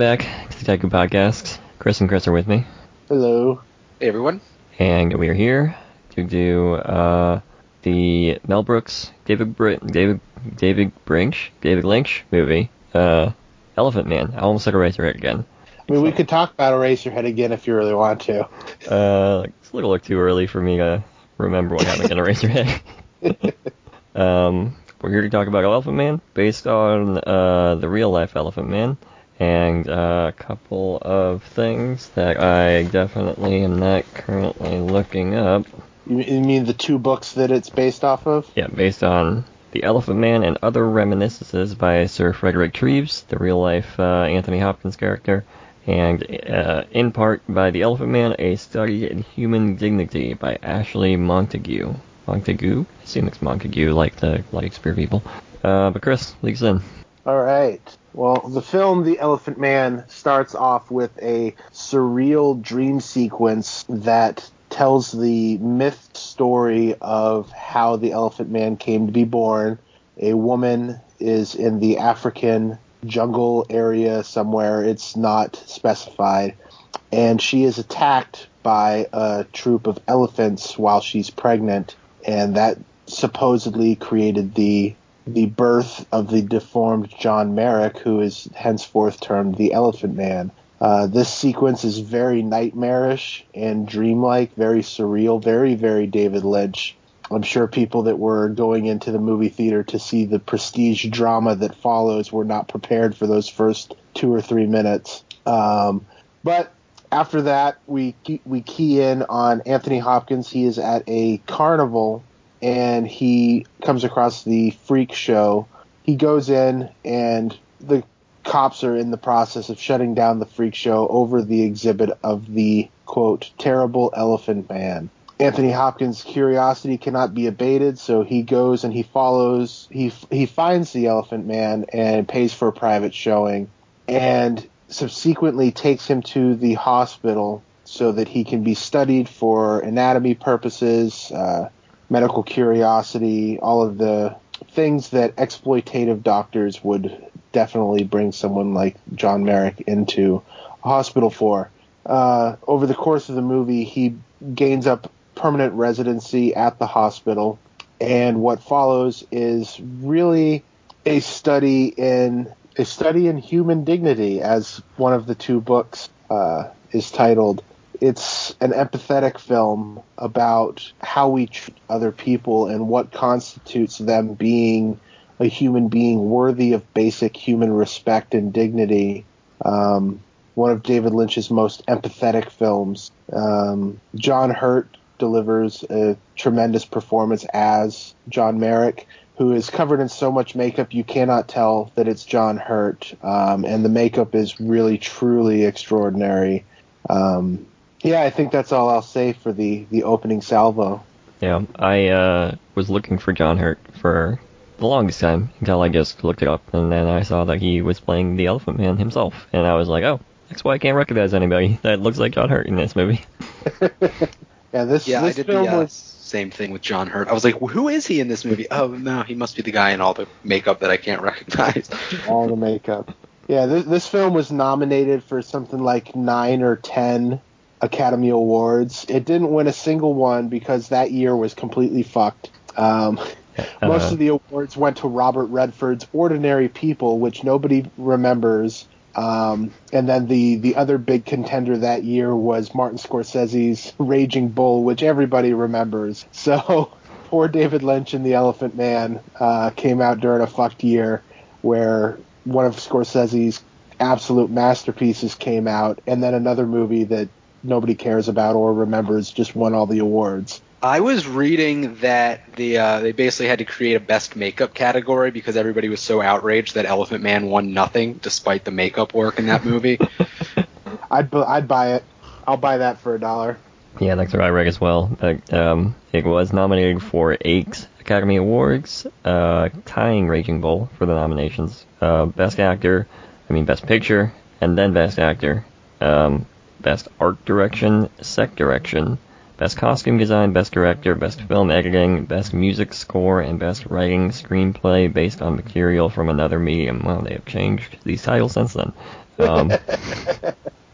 back to the Tycoon Podcast. Chris and Chris are with me, Hello. Hey everyone. and we are here to do uh, the Mel Brooks, David Br- David David Brinch, David Lynch movie, uh, Elephant Man. I almost said Eraserhead again. I mean, we could talk about Eraserhead again if you really want to. Uh, it's a little too early for me to remember what happened in Eraserhead. um, we're here to talk about Elephant Man, based on uh, the real life Elephant Man, and uh, a couple of things that I definitely am not currently looking up. You, mean the two books that it's based off of? Yeah, based on The Elephant Man and Other Reminiscences by Sir Frederick Treves, the real life uh, Anthony Hopkins character, and uh, in part by The Elephant Man, A Study in Human Dignity by Ashley Montague. Montague? I assume it's Montague, like the like Shakespeare people. Uh, but Chris, lead us in. All right. Well, the film The Elephant Man starts off with a surreal dream sequence that tells the myth story of how the Elephant Man came to be born. A woman is in the African jungle area somewhere, it's not specified, and she is attacked by a troop of elephants while she's pregnant, and that supposedly created the the birth of the deformed John Merrick, who is henceforth termed the Elephant Man. Uh, this sequence is very nightmarish and dreamlike, very surreal, very, very David Lynch. I'm sure people that were going into the movie theater to see the prestige drama that follows were not prepared for those first two or three minutes. Um, but after that, we we key in on Anthony Hopkins. He is at a carnival and he comes across the freak show. He goes in, and the cops are in the process of shutting down the freak show over the exhibit of the quote terrible elephant man. Anthony Hopkins' curiosity cannot be abated, so he goes and he follows. He he finds the elephant man and pays for a private showing, and subsequently takes him to the hospital so that he can be studied for anatomy purposes. Uh, medical curiosity, all of the things that exploitative doctors would definitely bring someone like John Merrick into a hospital for. Uh, over the course of the movie, he gains up permanent residency at the hospital, and what follows is really a study in a study in human dignity, as one of the two books uh, is titled it's an empathetic film about how we treat other people and what constitutes them being a human being worthy of basic human respect and dignity. Um, one of David Lynch's most empathetic films. Um, John Hurt delivers a tremendous performance as John Merrick, who is covered in so much makeup you cannot tell that it's John Hurt, um, and the makeup is really truly extraordinary. Um, yeah, I think that's all I'll say for the the opening salvo. Yeah, I uh, was looking for John Hurt for the longest time until I just looked it up, and then I saw that he was playing the Elephant Man himself, and I was like, oh, that's why I can't recognize anybody that looks like John Hurt in this movie. yeah, this Yeah, this I did film the uh, was same thing with John Hurt. I was like, who is he in this movie? Oh no, he must be the guy in all the makeup that I can't recognize. all the makeup. Yeah, this, this film was nominated for something like nine or ten Academy Awards. It didn't win a single one because that year was completely fucked. Um, most Uh, of the awards went to Robert Redford's Ordinary People, which nobody remembers. Um, and then the, the other big contender that year was Martin Scorsese's Raging Bull, which everybody remembers. So poor David Lynch and The Elephant Man uh, came out during a fucked year where one of Scorsese's absolute masterpieces came out, and then another movie that nobody cares about or remembers just won all the awards. I was reading that the uh, they basically had to create a best makeup category because everybody was so outraged that Elephant Man won nothing despite the makeup work in that movie. I'd bu- I'd buy it. I'll buy that for a dollar. Yeah, that's what I read as well. That, um, it was nominated for eight Academy Awards, uh, tying Raging Bull for the nominations. Uh, Best Actor, I mean Best Picture, and then Best Actor. Um, Best Art Direction, Sec Direction, Best Costume Design, Best Director, Best Film Editing, Best Music Score, and Best Writing Screenplay based on material from another medium. Well, they have changed these titles since then. Um,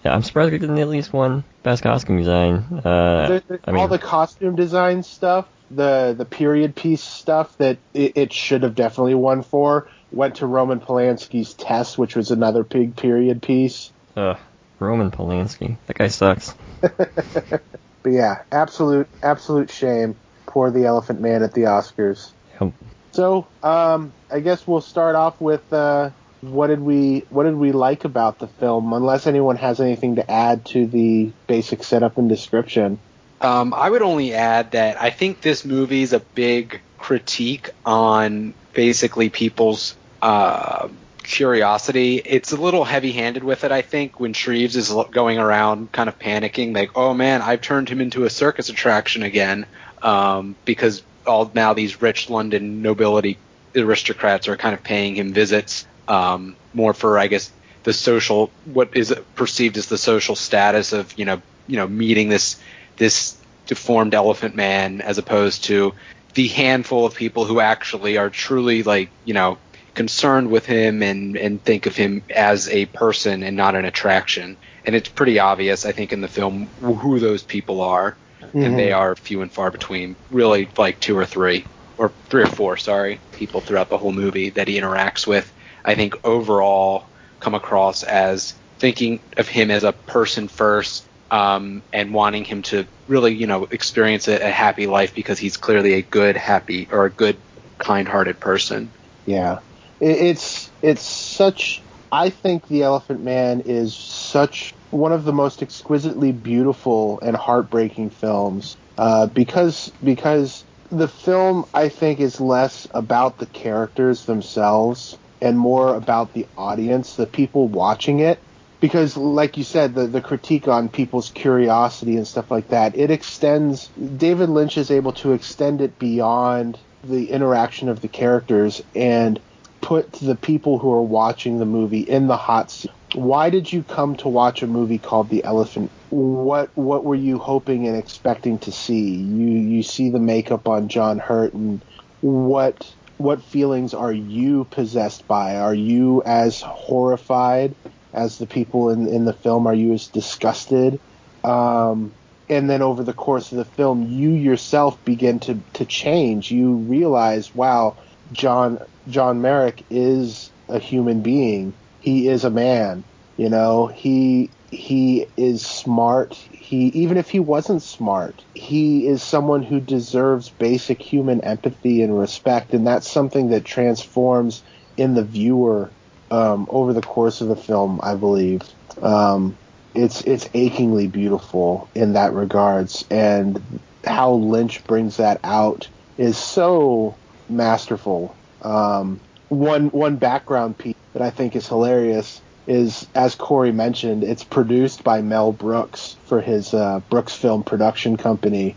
yeah, I'm surprised we didn't at least one Best Costume Design. Uh, The- the- I mean, all the costume design stuff, the the period piece stuff that it, it should have definitely won for, went to Roman Polanski's Tess, which was another big period piece. uh, Roman Polanski. That guy sucks. But yeah, absolute absolute shame. Poor the Elephant Man at the Oscars. Yep. So, um, I guess we'll start off with uh, what did we what did we like about the film? Unless anyone has anything to add to the basic setup and description. Um, I would only add that I think this movie is a big critique on basically people's uh, curiosity. It's a little heavy-handed with it, I think, when Treves is going around kind of panicking, like, "Oh man, I've turned him into a circus attraction again," um, because all now these rich London nobility aristocrats are kind of paying him visits, um, more for, I guess, the social what is perceived as the social status of you know you know meeting this this deformed elephant man as opposed to the handful of people who actually are truly like you know concerned with him and and think of him as a person and not an attraction. And it's pretty obvious i think in the film who those people are. And they are few and far between. Really like two or three. Or three or four sorry people throughout the whole movie that he interacts with. I think overall come across as thinking of him as a person first um, and wanting him to really, you know, experience a, a happy life because he's clearly a good, happy, or a good, kind-hearted person. Yeah, it's it's such. I think the Elephant Man is such one of the most exquisitely beautiful and heartbreaking films uh, because because the film I think is less about the characters themselves and more about the audience, the people watching it. Because, like you said, the, the critique on people's curiosity and stuff like that, it extends. David Lynch is able to extend it beyond the interaction of the characters and put the people who are watching the movie in the hot seat. Why did you come to watch a movie called The Elephant? What what were you hoping and expecting to see? You you see the makeup on John Hurt and what what feelings are you possessed by? Are you as horrified as the people in in the film? Are you as disgusted? Um, and then over the course of the film, you yourself begin to to change. You realize, wow, John John Merrick is a human being. He is a man. You know, he he is smart. He even if he wasn't smart, he is someone who deserves basic human empathy and respect, and that's something that transforms in the viewer um, over the course of the film. I believe um, it's it's achingly beautiful in that regards, and how Lynch brings that out is so masterful. Um, one one background piece that I think is hilarious is, as Corey mentioned, it's produced by Mel Brooks for his uh, Brooks Film Production Company.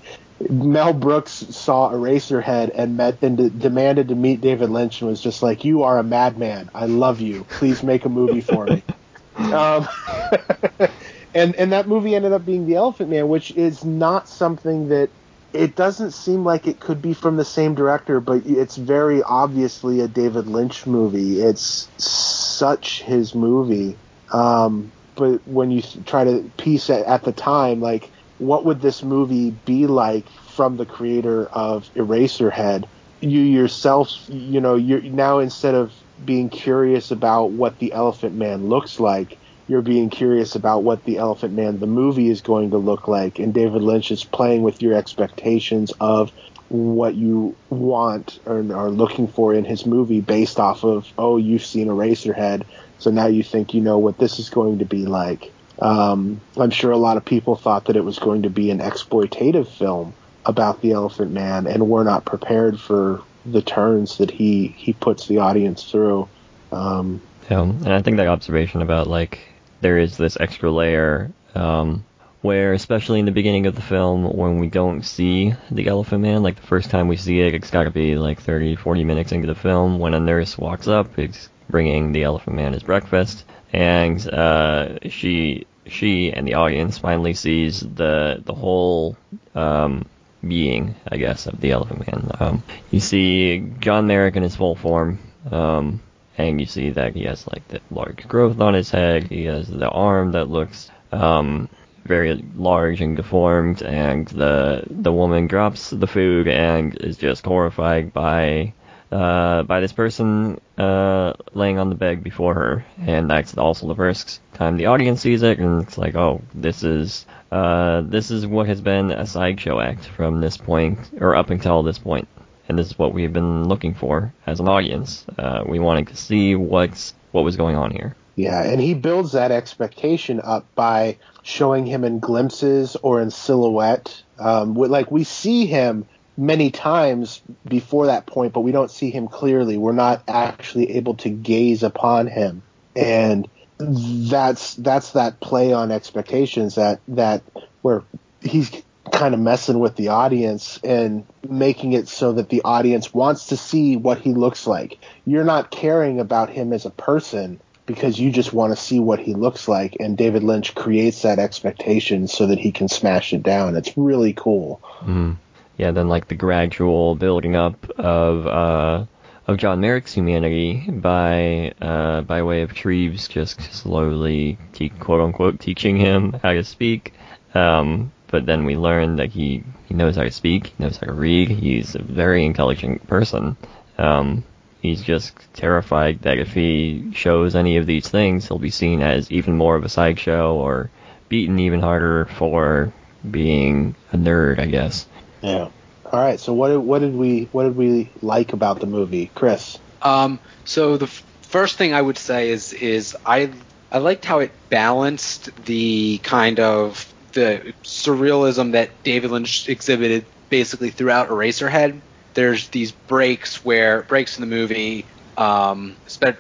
Mel Brooks saw Eraserhead and met and de- demanded to meet David Lynch and was just like, "You are a madman. I love you. Please make a movie for me." um, and and that movie ended up being The Elephant Man, which is not something that it doesn't seem like it could be from the same director, but it's very obviously a David Lynch movie. It's such his movie. Um, but when you try to piece it at the time, like, what would this movie be like from the creator of Eraserhead? You yourself, you know, you're now instead of being curious about what the Elephant Man looks like, you're being curious about what the Elephant Man the movie is going to look like, and David Lynch is playing with your expectations of what you want or are looking for in his movie based off of oh you've seen Eraserhead, so now you think you know what this is going to be like. Um, I'm sure a lot of people thought that it was going to be an exploitative film about the Elephant Man, and were not prepared for the turns that he he puts the audience through. Um, Yeah, and I think that observation about like there is this extra layer um, where, especially in the beginning of the film, when we don't see the Elephant Man, like the first time we see it, it's got to be like 30, 40 minutes into the film when a nurse walks up, is bringing the Elephant Man his breakfast, and uh, she she and the audience finally sees the the whole um, being, I guess, of the Elephant Man. Um, you see John Merrick in his full form, um, and you see that he has like the large growth on his head. He has the arm that looks um, very large and deformed, and the the woman drops the food and is just horrified by uh, by this person uh, laying on the bed before her, and that's also the first time the audience sees it, and it's like, oh, this is uh, this is what has been a sideshow act from this point, or up until this point, and this is what we've been looking for as an audience. Uh, we wanted to see what's what was going on here. Yeah, and he builds that expectation up by showing him in glimpses or in silhouette. Um, like we see him many times before that point, but we don't see him clearly. We're not actually able to gaze upon him, and that's that's that play on expectations that that where he's kind of messing with the audience and making it so that the audience wants to see what he looks like. You're not caring about him as a person because you just want to see what he looks like and David Lynch creates that expectation so that he can smash it down. It's really cool. Mm-hmm yeah, then like the gradual building up of uh, of John Merrick's humanity by uh, by way of Treves just slowly te- quote unquote teaching him how to speak. Um, but then we learn that he, he knows how to speak, he knows how to read, he's a very intelligent person. Um, he's just terrified that if he shows any of these things, he'll be seen as even more of a sideshow or beaten even harder for being a nerd, I guess. Yeah. All right. So what what did we what did we like about the movie, Chris? Um. So the f- first thing I would say is is I I liked how it balanced the kind of the surrealism that David Lynch exhibited basically throughout Eraserhead. There's these breaks where breaks in the movie um,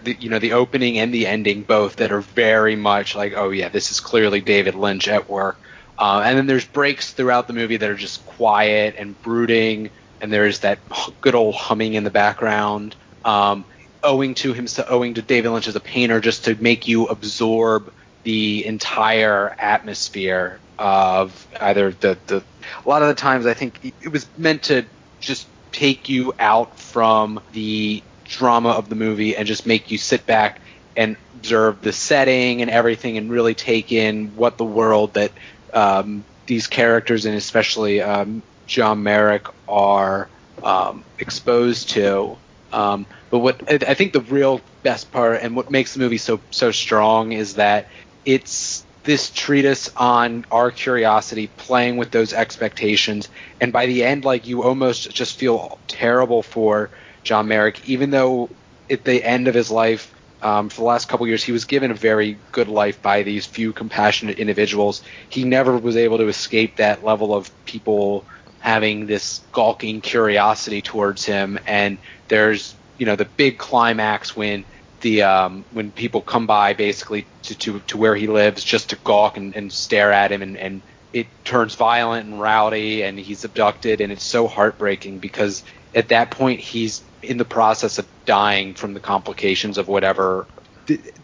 you know, the opening and the ending both that are very much like, oh yeah, this is clearly David Lynch at work. Uh, and then there's breaks throughout the movie that are just quiet and brooding, and there's that good old humming in the background. Um, owing to him, owing to David Lynch as a painter, just to make you absorb the entire atmosphere of either the the. A lot of the times, I think it was meant to just take you out from the drama of the movie and just make you sit back and observe the setting and everything and really take in what the world that um, these characters and especially um, John Merrick are um, exposed to. Um, but what I think the real best part and what makes the movie so so strong is that it's this treatise on our curiosity, playing with those expectations, and by the end, like you almost just feel terrible for John Merrick, even though at the end of his life um, for the last couple years, he was given a very good life by these few compassionate individuals. He never was able to escape that level of people having this gawking curiosity towards him. And there's, you know, the big climax when the um, when people come by basically to, to, to where he lives just to gawk and, and stare at him and, and it turns violent and rowdy and he's abducted and it's so heartbreaking because at that point he's in the process of dying from the complications of whatever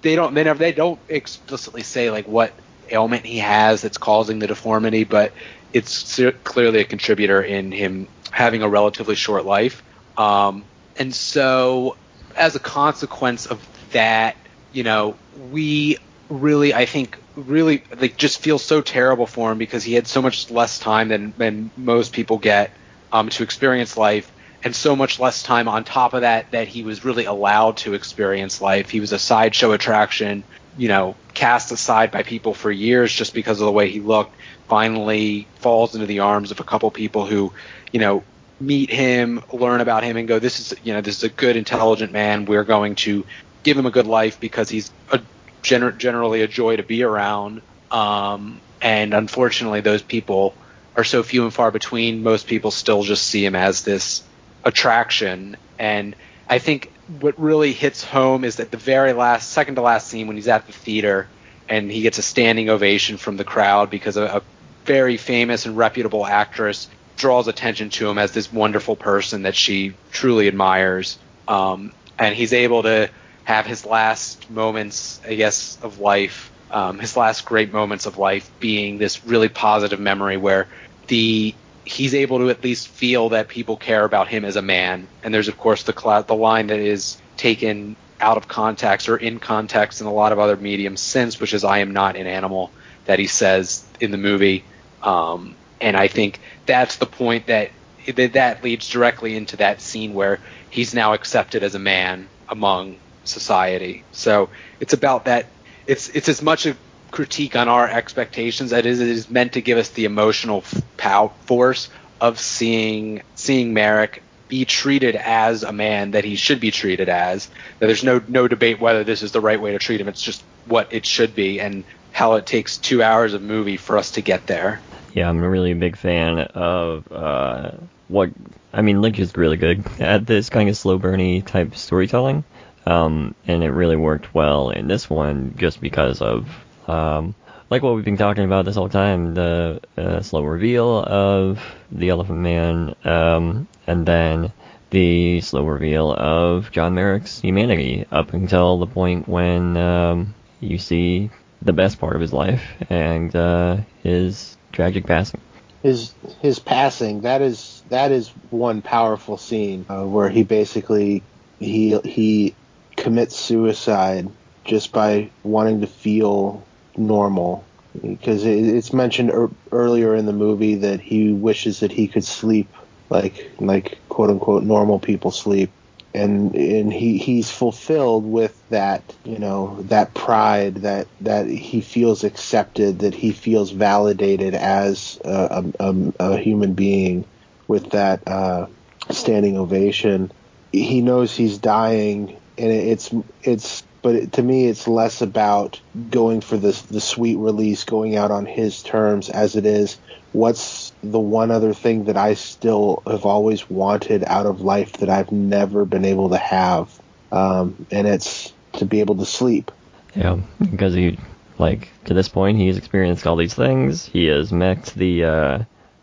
they don't they never they don't explicitly say like what ailment he has that's causing the deformity but it's clearly a contributor in him having a relatively short life. Um, and so as a consequence of that you know we really i think really like just feel so terrible for him because he had so much less time than than most people get um, to experience life and so much less time on top of that that he was really allowed to experience life. He was a sideshow attraction, you know, cast aside by people for years just because of the way he looked. Finally, falls into the arms of a couple people who, you know, meet him, learn about him, and go, "This is, you know, this is a good, intelligent man. We're going to give him a good life because he's a gener- generally a joy to be around." Um, and unfortunately, those people are so few and far between. Most people still just see him as this attraction. And I think what really hits home is that the very last, second to last scene when he's at the theater and he gets a standing ovation from the crowd because a, a very famous and reputable actress draws attention to him as this wonderful person that she truly admires. Um, and he's able to have his last moments, I guess, of life um, his last great moments of life being this really positive memory where the he's able to at least feel that people care about him as a man. And there's of course the cl- the line that is taken out of context or in context in a lot of other mediums since, which is "I am not an animal," that he says in the movie. Um, and I think that's the point that that leads directly into that scene where he's now accepted as a man among society. So it's about that. It's it's as much a critique on our expectations as it is meant to give us the emotional power force of seeing seeing Merrick be treated as a man that he should be treated as. That there's no no debate whether this is the right way to treat him. It's just what it should be and how it takes two hours of movie for us to get there. Yeah, I'm a really big fan of uh, what I mean. Lynch is really good at this kind of slow burny type storytelling, um, and it really worked well in this one just because of um, like what we've been talking about this whole time, the uh, slow reveal of the Elephant Man, um, and then the slow reveal of John Merrick's humanity up until the point when um, you see the best part of his life and uh, his tragic passing. His his passing that is that is one powerful scene uh, where he basically he he commits suicide just by wanting to feel normal because it, it's mentioned er, earlier in the movie that he wishes that he could sleep like like quote unquote normal people sleep and and he he's fulfilled with that you know that pride that that he feels accepted that he feels validated as a, a, a human being with that uh, standing ovation. He knows he's dying and it's it's but to me it's less about going for the the sweet release going out on his terms as it is. What's the one other thing that I still have always wanted out of life that I've never been able to have, um, and it's to be able to sleep. Yeah, because he, like, to this point, he's experienced all these things. He has met the, uh,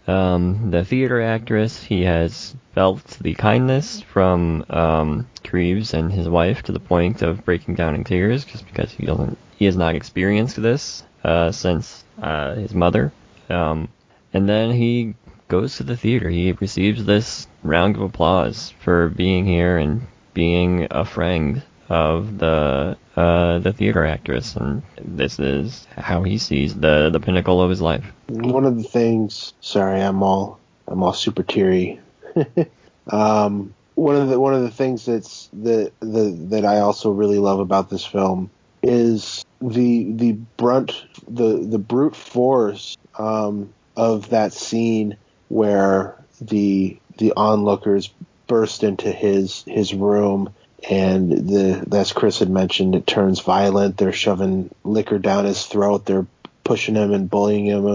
um, the theater actress. He has felt the kindness from, um, and his wife to the point of breaking down in tears just because he doesn't, he has not experienced this, uh, since, uh, his mother. Um, and then he goes to the theater. He receives this round of applause for being here and being a friend of the uh, the theater actress, and this is how he sees the the pinnacle of his life. One of the things, sorry, I'm all I'm all super teary. um, one of the one of the things that's the the that I also really love about this film is the the brunt the the brute force um, of that scene where the the onlookers burst into his his room and the as Chris had mentioned, it turns violent. They're shoving liquor down his throat. They're pushing him and bullying him,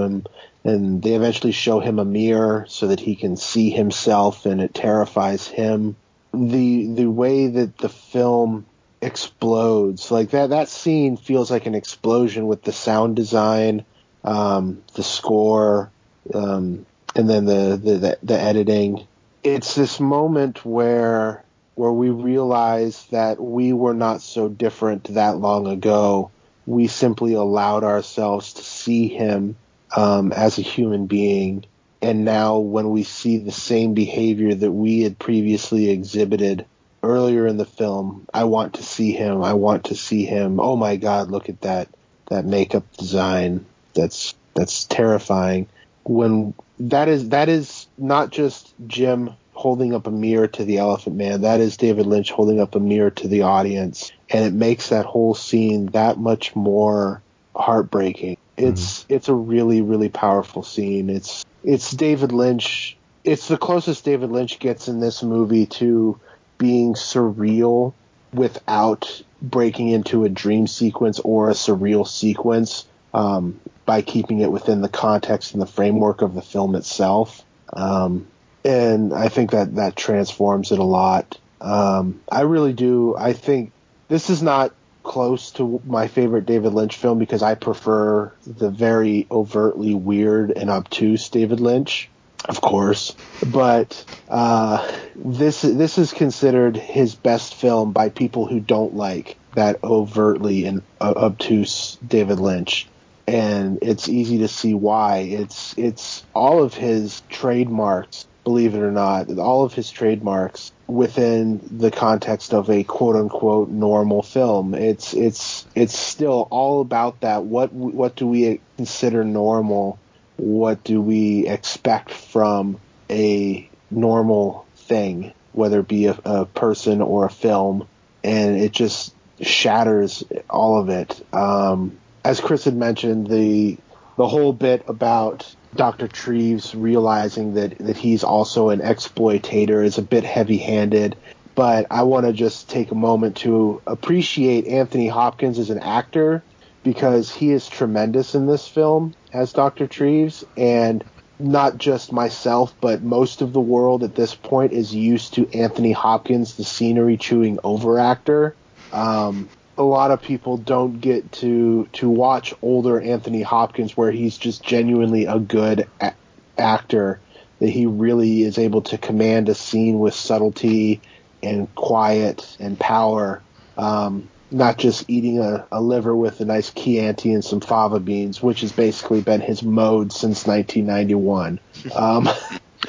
and they eventually show him a mirror so that he can see himself, and it terrifies him. The the way that the film explodes, like that that scene feels like an explosion with the sound design, um, the score, um, and then the, the, the the editing. It's this moment where where we realize that we were not so different that long ago. We simply allowed ourselves to see him um, as a human being, and now when we see the same behavior that we had previously exhibited earlier in the film, I want to see him. I want to see him. Oh my God, look at that that makeup design. That's that's terrifying. When that is that is not just Jim holding up a mirror to the Elephant Man. That is David Lynch holding up a mirror to the audience, and it makes that whole scene that much more heartbreaking. It's mm-hmm. it's a really really powerful scene. It's it's David Lynch. It's the closest David Lynch gets in this movie to being surreal without breaking into a dream sequence or a surreal sequence um, by keeping it within the context and the framework of the film itself. Um, and I think that that transforms it a lot. Um, I really do. I think this is not close to my favorite David Lynch film because I prefer the very overtly weird and obtuse David Lynch, of course. But uh, this this is considered his best film by people who don't like that overtly and uh, obtuse David Lynch, and it's easy to see why. It's it's all of his trademarks, believe it or not, all of his trademarks within the context of a quote unquote normal film. It's it's it's still all about that. What what do we consider normal? What do we expect from a normal thing, whether it be a, a person or a film? And it just shatters all of it. Um, as Chris had mentioned, the the whole bit about Dr. Treves realizing that, that he's also an exploitator is a bit heavy handed, but I want to just take a moment to appreciate Anthony Hopkins as an actor because he is tremendous in this film as Dr. Treves, and not just myself, but most of the world at this point is used to Anthony Hopkins, the scenery chewing over actor. Um, a lot of people don't get to to watch older Anthony Hopkins where he's just genuinely a good a- actor that he really is able to command a scene with subtlety and quiet and power um, not just eating a, a, liver with a nice Chianti and some fava beans which has basically been his mode since 1991 um,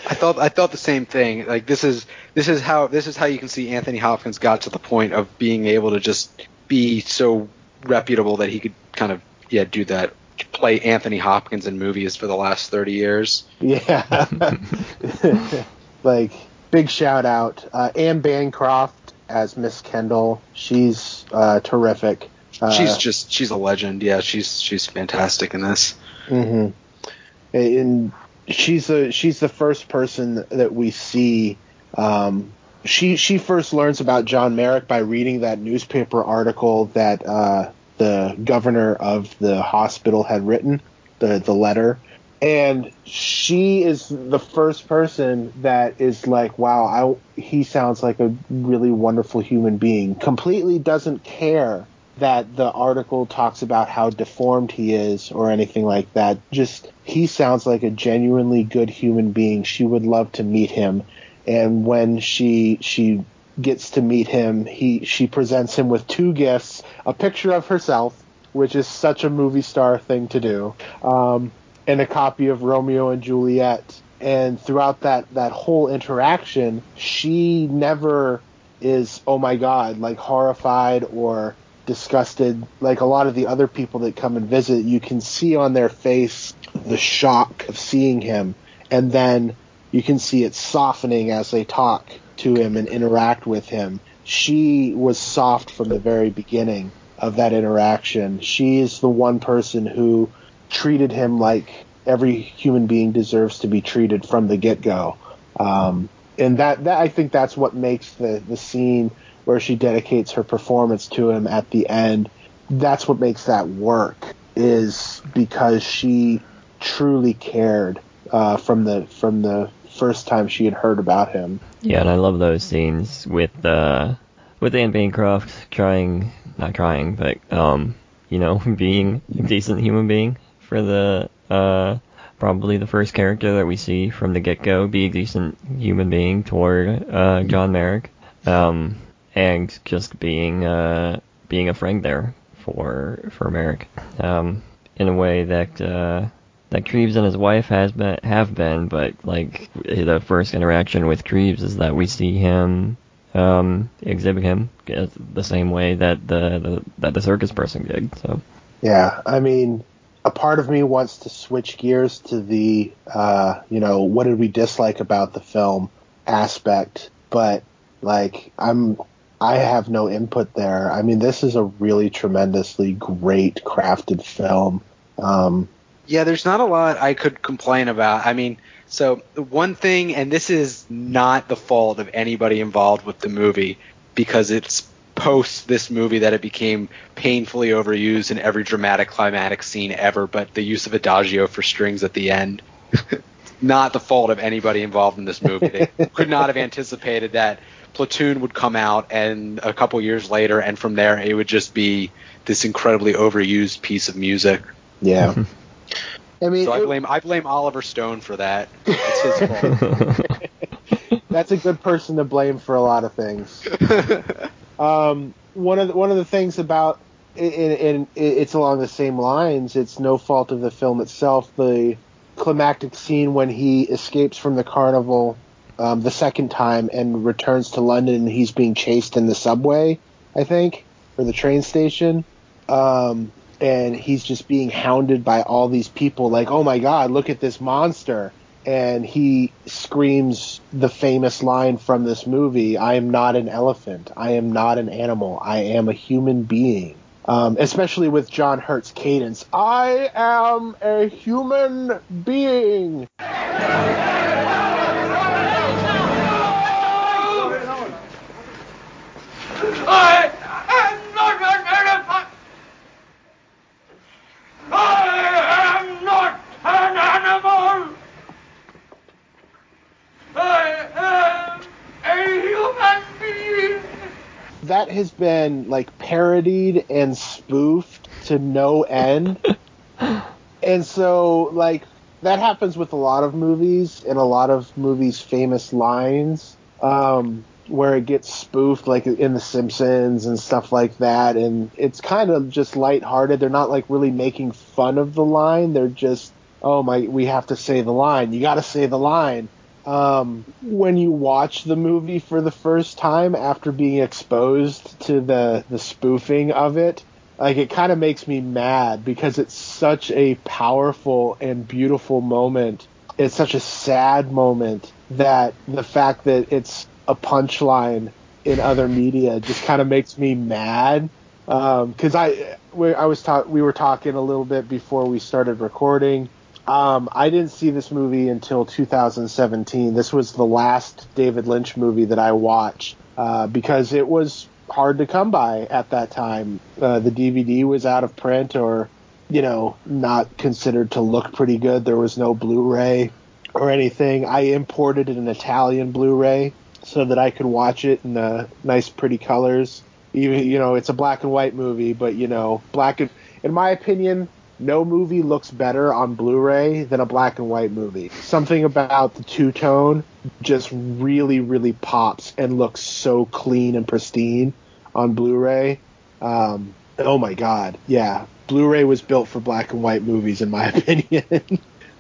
I thought I thought the same thing. Like this is this is how this is how you can see Anthony Hopkins got to the point of being able to just be so reputable that he could kind of yeah do that play Anthony Hopkins in movies for the last 30 years. Yeah. like big shout out uh, Anne Bancroft as Miss Kendall. She's uh, terrific. Uh, she's just she's a legend. Yeah, she's she's fantastic in this. Mm-hmm. And she's the she's the first person that we see um, she she first learns about John Merrick by reading that newspaper article that uh, the governor of the hospital had written, the the letter, and she is the first person that is like, wow, I, he sounds like a really wonderful human being. Completely doesn't care that the article talks about how deformed he is or anything like that. Just he sounds like a genuinely good human being. She would love to meet him and when she she gets to meet him, he she presents him with two gifts: a picture of herself, which is such a movie star thing to do, um, and a copy of Romeo and Juliet. And throughout that that whole interaction, she never is oh my god like horrified or disgusted like a lot of the other people that come and visit you can see on their face the shock of seeing him and then you can see it softening as they talk to him and interact with him. She was soft from the very beginning of that interaction. She is the one person who treated him like every human being deserves to be treated from the get go. Um, and that, that I think that's what makes the, the scene where she dedicates her performance to him at the end. That's what makes that work is because she truly cared uh, from the from the first time she had heard about him. Yeah, and I love those scenes with uh with Anne Bancroft trying not trying, but um, you know, being a decent human being for the uh probably the first character that we see from the get go be a decent human being toward uh John Merrick. Um and just being uh being a friend there for for Merrick. Um in a way that uh that Treves and his wife has been have been, but like the first interaction with Treves is that we see him um, exhibit him the same way that the, the that the circus person did. So yeah, I mean, a part of me wants to switch gears to the uh, you know what did we dislike about the film aspect, but like I'm I have no input there. I mean, this is a really tremendously great crafted film. Um, yeah, there's not a lot I could complain about. I mean, so one thing, and this is not the fault of anybody involved with the movie, because it's post this movie that it became painfully overused in every dramatic climatic scene ever, but the use of adagio for strings at the end. not the fault of anybody involved in this movie. They could not have anticipated that Platoon would come out and a couple years later, and from there it would just be this incredibly overused piece of music. Yeah. I mean, so I blame I blame Oliver Stone for that. It's his fault. That's a good person to blame for a lot of things. um, one of the, one of the things about and, and it's along the same lines. It's no fault of the film itself. The climactic scene when he escapes from the carnival um, the second time and returns to London, and he's being chased in the subway, I think, or the train station. Um, and he's just being hounded by all these people, like, oh my god, look at this monster. And he screams the famous line from this movie I am not an elephant. I am not an animal. I am a human being. Um, especially with John Hurt's cadence. I am a human being. I am not an elephant. I am not an animal. I am a human being. That has been like parodied and spoofed to no end. and so like that happens with a lot of movies and a lot of movies famous lines. Um, where it gets spoofed like in the simpsons and stuff like that and it's kind of just lighthearted they're not like really making fun of the line they're just oh my we have to say the line you got to say the line um, when you watch the movie for the first time after being exposed to the the spoofing of it like it kind of makes me mad because it's such a powerful and beautiful moment it's such a sad moment that the fact that it's a punchline in other media just kind of makes me mad because I we, I was talk, we were talking a little bit before we started recording. Um, I didn't see this movie until 2017. This was the last David Lynch movie that I watched uh, because it was hard to come by at that time. Uh, the DVD was out of print or you know not considered to look pretty good. There was no Blu-ray or anything. I imported an Italian Blu-ray so that I could watch it in the nice, pretty colors. Even you know, it's a black and white movie, but you know, black and in my opinion, no movie looks better on Blu-ray than a black and white movie. Something about the two tone just really, really pops and looks so clean and pristine on Blu-ray. Um, oh my god, yeah, Blu-ray was built for black and white movies, in my opinion.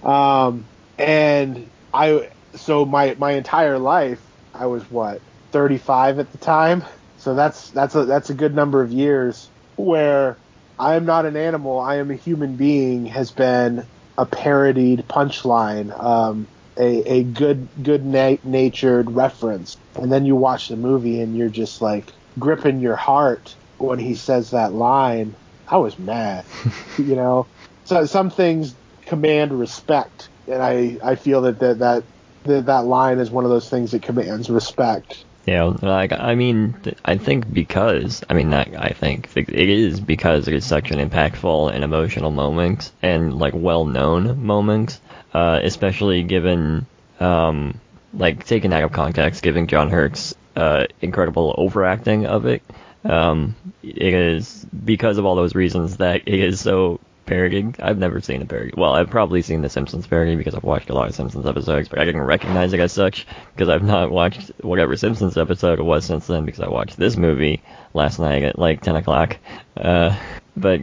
um, and I, so my my entire life, I was what 35 at the time, so that's that's a that's a good number of years where I am not an animal, I am a human being has been a parodied punchline, um, a a good good na- natured reference, and then you watch the movie and you're just like gripping your heart when he says that line. I was mad, you know. So some things command respect, and I I feel that that that that, that line is one of those things that commands respect. Yeah, like I mean, I think because I mean, not I think it is because it is such an impactful and emotional moment and like well-known moment, uh, especially given um, like taken out of context, given John Hurt's uh, incredible overacting of it. Um, it is because of all those reasons that it is so parodied. I've never seen a parody. Well, I've probably seen the Simpsons parody because I've watched a lot of Simpsons episodes, but I didn't recognize it as such because I've not watched whatever Simpsons episode it was since then because I watched this movie last night at like 10 o'clock. Uh, but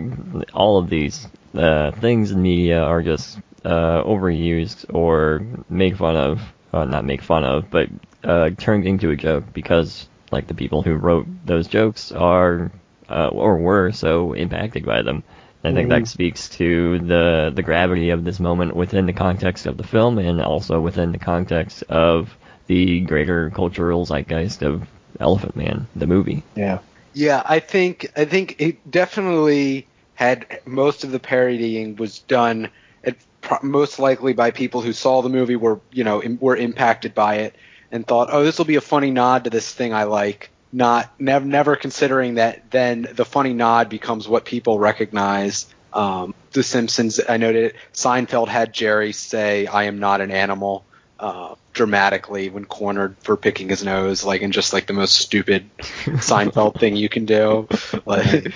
all of these uh, things in media are just uh, overused or make fun of. Uh, not make fun of, but uh, turned into a joke because like the people who wrote those jokes are uh, or were so impacted by them. I think that mm-hmm. speaks to the the gravity of this moment within the context of the film and also within the context of the greater cultural zeitgeist of Elephant Man, the movie. Yeah. Yeah, I think I think it definitely had most of the parodying was done at, most likely by people who saw the movie were you know were impacted by it and thought oh this will be a funny nod to this thing I like not never never considering that then the funny nod becomes what people recognize um, the Simpsons I noted Seinfeld had Jerry say I am not an animal uh, dramatically when cornered for picking his nose, like in just like the most stupid Seinfeld thing you can do. Like,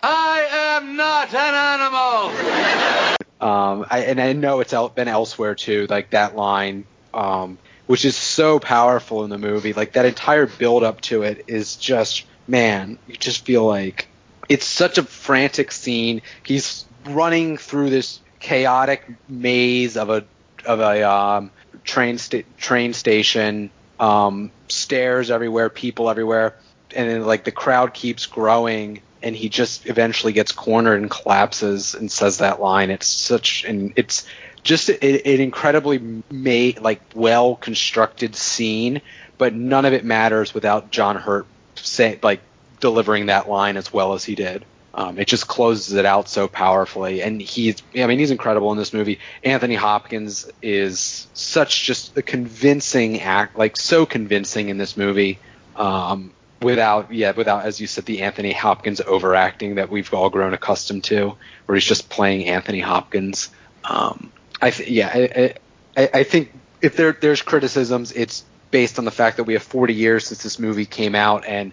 I am not an animal. um, I, and I know it's el- been elsewhere too, like that line, um, which is so powerful in the movie. Like that entire build up to it is just man, you just feel like it's such a frantic scene. He's running through this chaotic maze of a of a um, train sta- train station, um, stairs everywhere, people everywhere, and then like the crowd keeps growing, and he just eventually gets cornered and collapses and says that line. It's such and it's just an, an incredibly made like well constructed scene, but none of it matters without John Hurt say like delivering that line as well as he did. Um, it just closes it out so powerfully, and he's I mean he's incredible in this movie. Anthony Hopkins is such just a convincing act, like so convincing in this movie. Um, without yeah without as you said the Anthony Hopkins overacting that we've all grown accustomed to, where he's just playing Anthony Hopkins. Um, I th- yeah I, I, I think if there there's criticisms, it's based on the fact that we have 40 years since this movie came out and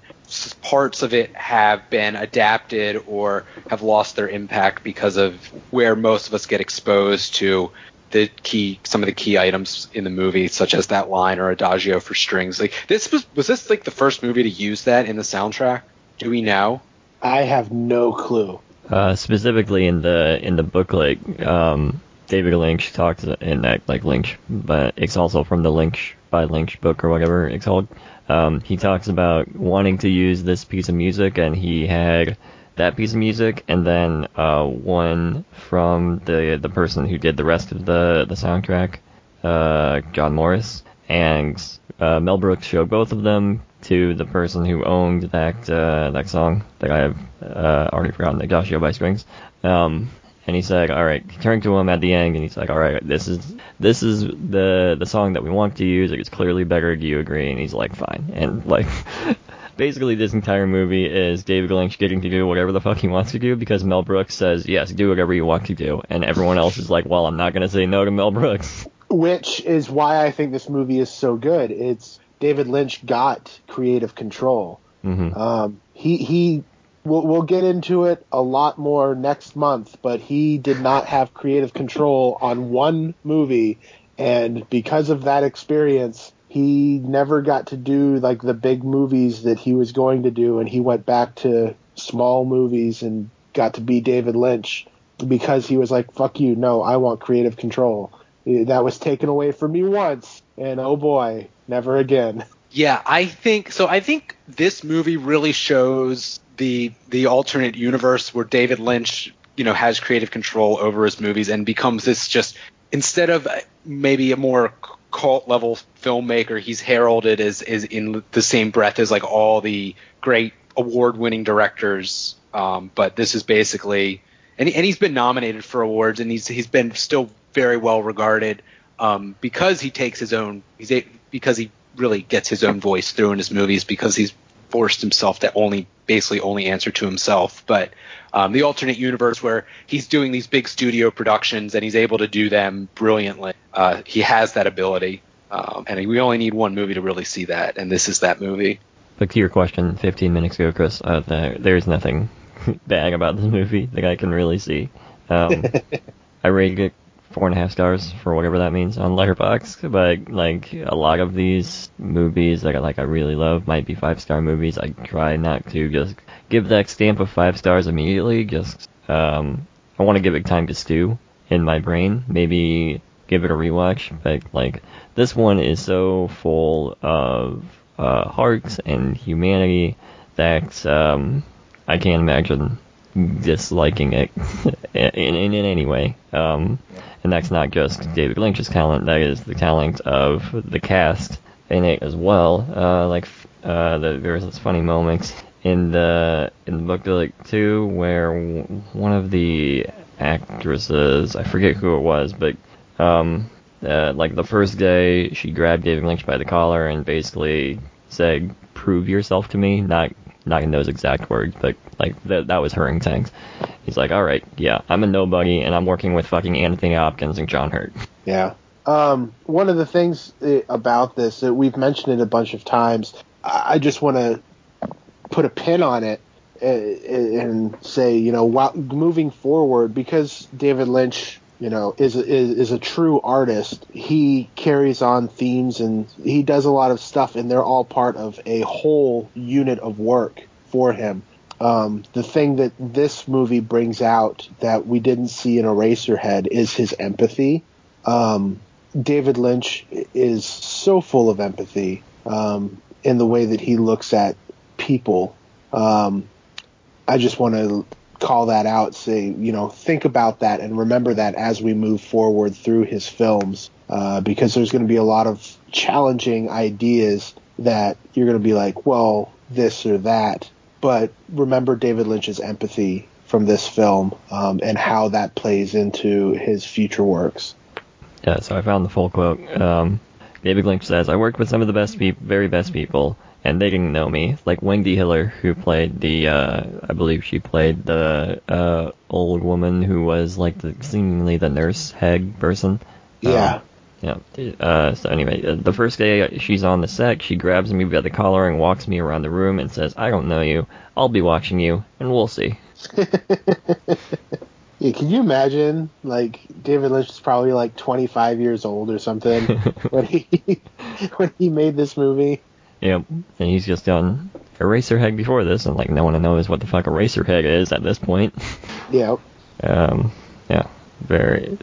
parts of it have been adapted or have lost their impact because of where most of us get exposed to the key some of the key items in the movie such as that line or adagio for strings. Like this was was this like the first movie to use that in the soundtrack? Do we know? I have no clue. Uh, specifically in the in the booklet, um, David Lynch talks in that like Lynch, but it's also from the Lynch by Lynch book or whatever it's called. Um, he talks about wanting to use this piece of music, and he had that piece of music, and then uh, one from the the person who did the rest of the the soundtrack, uh, John Morris, and uh, Mel Brooks showed both of them to the person who owned that uh, that song that I have uh, already forgotten, the Gashio by Strings. Um, and he said, "All right." Turned to him at the end, and he's like, "All right, this is this is the the song that we want to use. It's clearly better. Do you agree?" And he's like, "Fine." And like. Basically, this entire movie is David Lynch getting to do whatever the fuck he wants to do because Mel Brooks says, yes, do whatever you want to do. And everyone else is like, well, I'm not going to say no to Mel Brooks. Which is why I think this movie is so good. It's David Lynch got creative control. hmm Um, he he. We'll, we'll get into it a lot more next month, but he did not have creative control on one movie, and because of that experience, he never got to do like the big movies that he was going to do, and he went back to small movies and got to be David Lynch because he was like, "Fuck you, no, I want creative control." That was taken away from me once, and oh boy, never again. Yeah, I think so. I think this movie really shows the the alternate universe where David Lynch, you know, has creative control over his movies and becomes this just instead of maybe a more cult level filmmaker, he's heralded as is in the same breath as like all the great award winning directors. Um, but this is basically and, and he's been nominated for awards and he's he's been still very well regarded um, because he takes his own he's a, because he really gets his own voice through in his movies because he's forced himself to only basically only answer to himself. But um, the alternate universe where he's doing these big studio productions and he's able to do them brilliantly, uh, he has that ability. Um, and we only need one movie to really see that, and this is that movie. But to your question 15 minutes ago, Chris, uh, there, there's nothing bad about this movie that I can really see. Um, I rated it four and a half stars for whatever that means on Letterboxd, but like a lot of these movies that I, like I really love might be five star movies. I try not to just give that stamp of five stars immediately. Just um, I want to give it time to stew in my brain. Maybe give it a rewatch. But like this one is so full of uh, heart and humanity that um, I can't imagine disliking it in, in, in any way. Um, and that's not just David Lynch's talent, that is the talent of the cast in it as well. Uh, like, uh, the, there's this funny moment in the, in the book like, too, where w- one of the actresses, I forget who it was, but, um, uh, like the first day she grabbed David Lynch by the collar and basically said, prove yourself to me, not not in those exact words, but like that that was her intent. He's like, all right, yeah, I'm a nobody, and I'm working with fucking Anthony Hopkins and John Hurt. Yeah. Um, one of the things uh, about this that we've mentioned it a bunch of times, I just want to put a pin on it uh, and say, you know, while moving forward, because David Lynch, you know, is is, is a true artist. He carries on themes and he does a lot of stuff, and they're all part of a whole unit of work. for him. Um, the thing that this movie brings out that we didn't see in Eraserhead is his empathy. Um, David Lynch is so full of empathy um, in the way that he looks at people. Um, I just want to call that out, say, you know, think about that and remember that as we move forward through his films, uh, because there's going to be a lot of challenging ideas that you're going to be like, well, this or that. But remember David Lynch's empathy from this film um, and how that plays into his future works. Yeah, so I found the full quote. Um, David Lynch says, I worked with some of the best, very best people, and they didn't know me. Like Wendy Hiller, who played the, uh, I believe she played the uh, old woman who was like the seemingly the nurse head person. Yeah. Um, yeah. Uh, so anyway, uh, the first day she's on the set, she grabs me by the collar and walks me around the room and says, "I don't know you. I'll be watching you, and we'll see." Yeah, can you imagine? Like David Lynch is probably like 25 years old or something when he when he made this movie. Yep. And he's just done Eraserhead before this, and like no one knows what the fuck Eraserhead is at this point. Yeah. Um, yeah, very,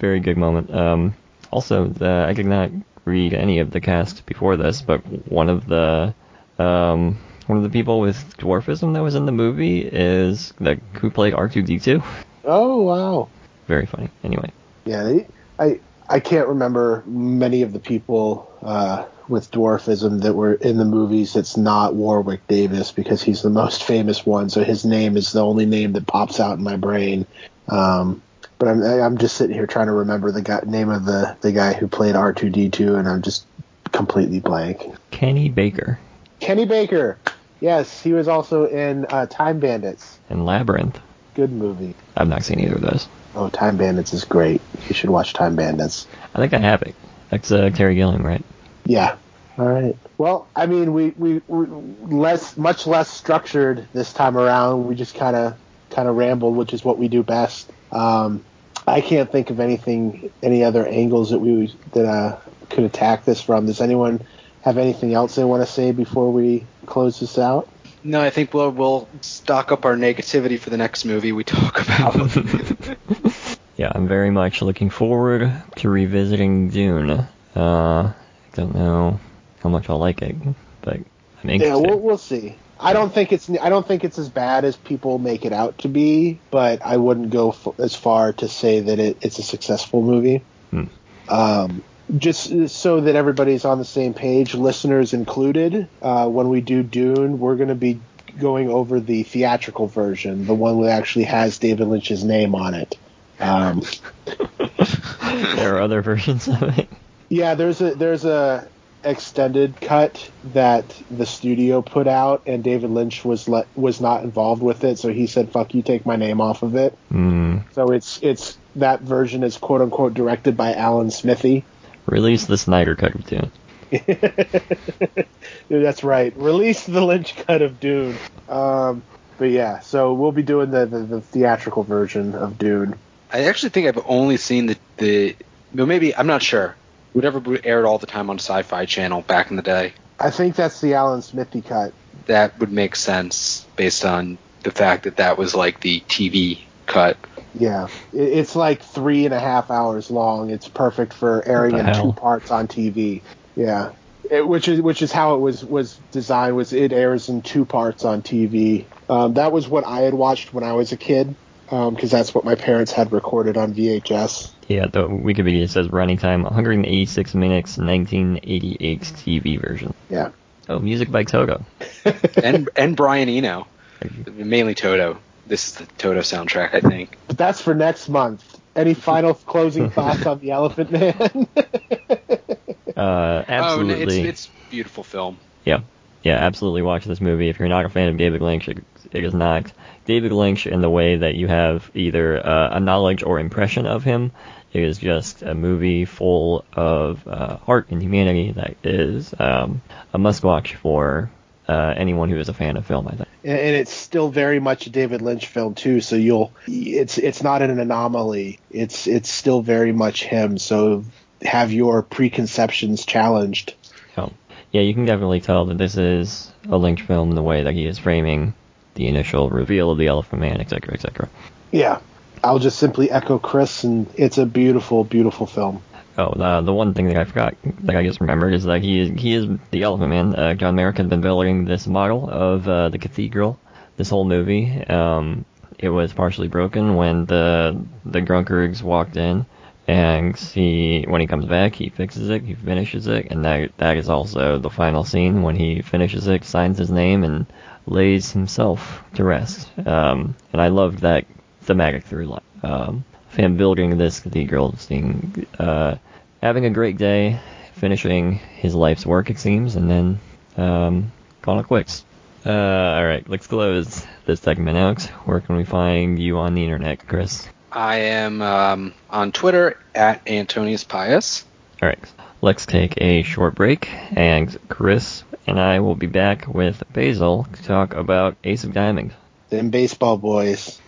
very good moment. Um, also, the, I did not read any of the cast before this, but one of the, um, one of the people with dwarfism that was in the movie is the who played R2D2. Oh wow. Very funny. Anyway, Yeah, they- I I can't remember many of the people uh, with dwarfism that were in the movies. It's not Warwick Davis because he's the most famous one, so his name is the only name that pops out in my brain. Um, but I'm I'm just sitting here trying to remember the guy, name of the the guy who played R2D2, and I'm just completely blank. Kenny Baker Kenny Baker. Yes, he was also in uh, Time Bandits. and Labyrinth. Good movie. I've not seen either of those. Oh, Time Bandits is great. You should watch Time Bandits. I think I have it. That's uh, Terry Gilliam, right? Yeah. All right. Well, I mean, we we we less much less structured this time around. We just kind of kind of rambled, which is what we do best. Um, I can't think of anything, any other angles that we that uh, could attack this from. Does anyone have anything else they want to say before we close this out? No, I think we'll we'll stock up our negativity for the next movie we talk about. Yeah, I'm very much looking forward to revisiting Dune. Uh, I don't know how much I'll like it, but I'm Yeah, interested. we'll we'll see. I don't think it's I don't think it's as bad as people make it out to be, but I wouldn't go f- as far to say that it, it's a successful movie. Hmm. Um, just so that everybody's on the same page, listeners included. Uh, when we do Dune, we're going to be going over the theatrical version, the one that actually has David Lynch's name on it. Um, there are other versions of it. Yeah, there's a there's a extended cut that the studio put out, and David Lynch was let was not involved with it, so he said, "Fuck you, take my name off of it." Hmm. So it's it's that version is quote unquote directed by Alan Smithee. Release the Snyder cut of Dune. That's right. Release the Lynch cut of Dune. Um, but yeah, so we'll be doing the, the, the theatrical version of Dune. I actually think I've only seen the the well, maybe I'm not sure. Whatever aired all the time on Sci-Fi Channel back in the day. I think that's the Alan Smithee cut. That would make sense based on the fact that that was like the TV cut. Yeah, it's like three and a half hours long. It's perfect for airing in the two parts on TV. Yeah, it, which is which is how it was was designed. Was it airs in two parts on TV? Um, that was what I had watched when I was a kid, because that's what my parents had recorded on VHS. Yeah, the Wikipedia says running time 186 minutes, 1988 TV version. Yeah, Oh, music by Toto. and and Brian Eno, mainly Toto. This is the Toto soundtrack, I think. but that's for next month. Any final closing thoughts on the Elephant Man? Uh, absolutely. Oh, it's it's beautiful film. Yeah, yeah, absolutely watch this movie. If you're not a fan of David Lynch, it, it is not David Lynch in the way that you have either uh, a knowledge or impression of him. It is just a movie full of uh, heart and humanity that is um, a must-watch for uh, anyone who is a fan of film. I think. and it's still very much a David Lynch film too. So you'll it's it's not an anomaly. It's it's still very much him. So have your preconceptions challenged. So, yeah, you can definitely tell that this is a Lynch film in the way that he is framing the initial reveal of the Elephant Man, etc., etc. Yeah. I'll just simply echo Chris, and it's a beautiful, beautiful film. Oh, the, the one thing that I forgot, that I just remembered, is that he is he is the Elephant Man. Uh, John Merrick has been building this model of uh, the cathedral this whole movie. Um, it was partially broken when the the Grunkergs walked in, and he when he comes back, he fixes it, he finishes it, and that that is also the final scene when he finishes it, signs his name, and lays himself to rest. Um, and I loved that thematic through line. Um, him building this cathedral, seeing, uh, having a great day, finishing his life's work, it seems, and then um, calling it quits. Uh, all right, let's close this segment out. Where can we find you on the internet, Chris? I am um, on Twitter at Antonius Pius. All right, let's take a short break, and Chris and I will be back with Basil to talk about Ace of Diamonds. Them baseball boys.「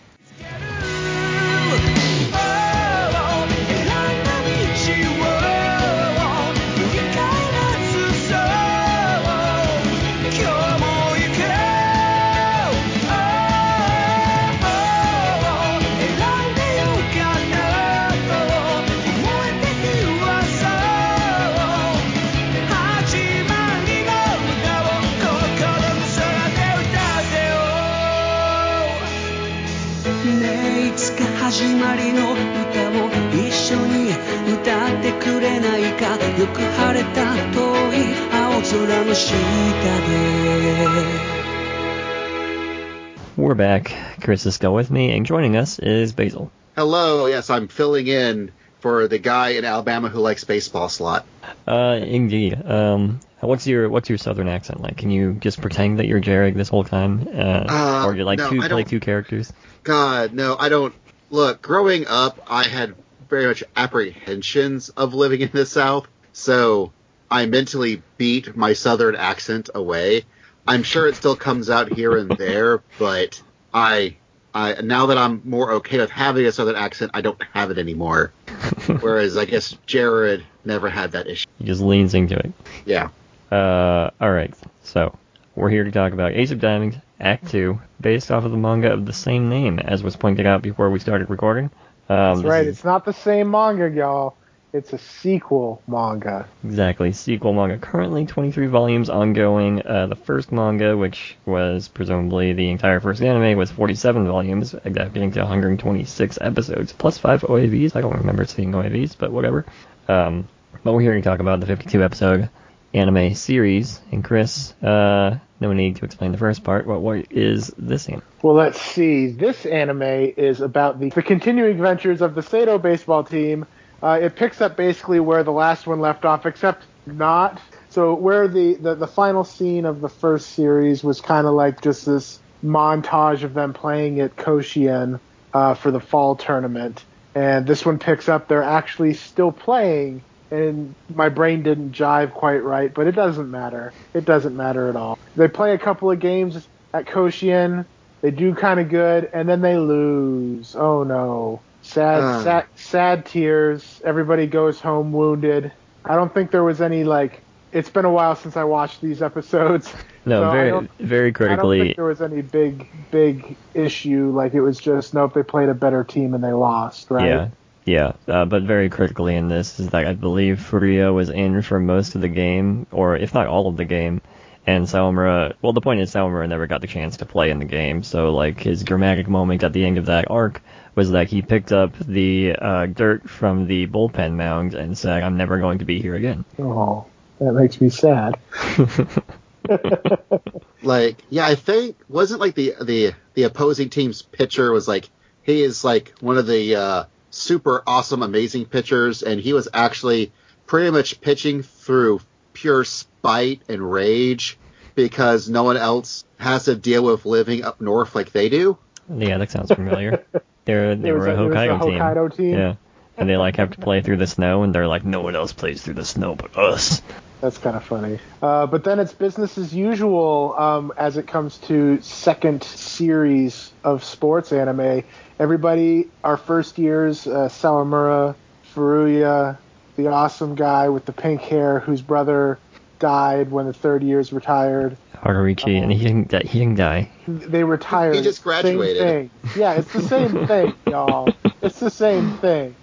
We're back. Chris is still with me, and joining us is Basil. Hello. Yes, I'm filling in for the guy in Alabama who likes baseball slot. Uh, indeed. Um, what's your what's your southern accent like? Can you just pretend that you're Jared this whole time, uh, uh, or you like no, two, play two characters? God, no, I don't. Look, growing up, I had very much apprehensions of living in the South, so I mentally beat my southern accent away. I'm sure it still comes out here and there, but I, I now that I'm more okay with having a southern accent, I don't have it anymore. Whereas I guess Jared never had that issue. He just leans into it. Yeah. Uh, all right. So we're here to talk about Ace of Diamonds Act Two, based off of the manga of the same name, as was pointed out before we started recording. Um, That's right. is- It's not the same manga, y'all. It's a sequel manga. Exactly. Sequel manga. Currently 23 volumes ongoing. Uh, the first manga, which was presumably the entire first anime, was 47 volumes, adapting to 126 episodes, plus 5 OAVs. I don't remember seeing OAVs, but whatever. Um, but we're here to talk about the 52 episode anime series. And Chris, uh, no need to explain the first part, but what is this anime? Well, let's see. This anime is about the, the continuing adventures of the Seido baseball team. Uh, it picks up basically where the last one left off, except not. So where the, the, the final scene of the first series was kind of like just this montage of them playing at Koshien uh, for the fall tournament. And this one picks up, they're actually still playing, and my brain didn't jive quite right, but it doesn't matter. It doesn't matter at all. They play a couple of games at Koshien, they do kind of good, and then they lose. Oh no. Sad, Ah. sad, sad tears. Everybody goes home wounded. I don't think there was any, like, it's been a while since I watched these episodes. No, so I very, don't- very I don't critically. think there was any big, big issue. Like, it was just, nope, they played a better team and they lost, right? Yeah, yeah. Uh, but very critically in this is that I believe Furuya was in for most of the game, or if not all of the game, and Sawamura. Well, the point is Sawamura never got the chance to play in the game, so like his dramatic moment at the end of that arc was that he picked up the uh, dirt from the bullpen mound and said, "I'm never going to be here again." Oh, that makes me sad. like yeah i think wasn't like the the the opposing team's pitcher was like he is like one of the uh super awesome amazing pitchers and he was actually pretty much pitching through pure spite and rage because no one else has to deal with living up north like they do Yeah, that sounds familiar. They're they It was were a a- it was Hokkaido, a Hokkaido team. Yeah, and they like have to play through the snow, and they're like, no one else plays through the snow but us. That's kind of funny. Uh, but then it's business as usual um, as it comes to second series of sports anime. Everybody, our first years, uh, Sawamura, Furuya, the awesome guy with the pink hair whose brother died when the third year's retired. Haruichi, and he didn't die. He didn't die. They retired. He just Same graduated. thing. Yeah, it's the same thing, y'all. It's the same thing.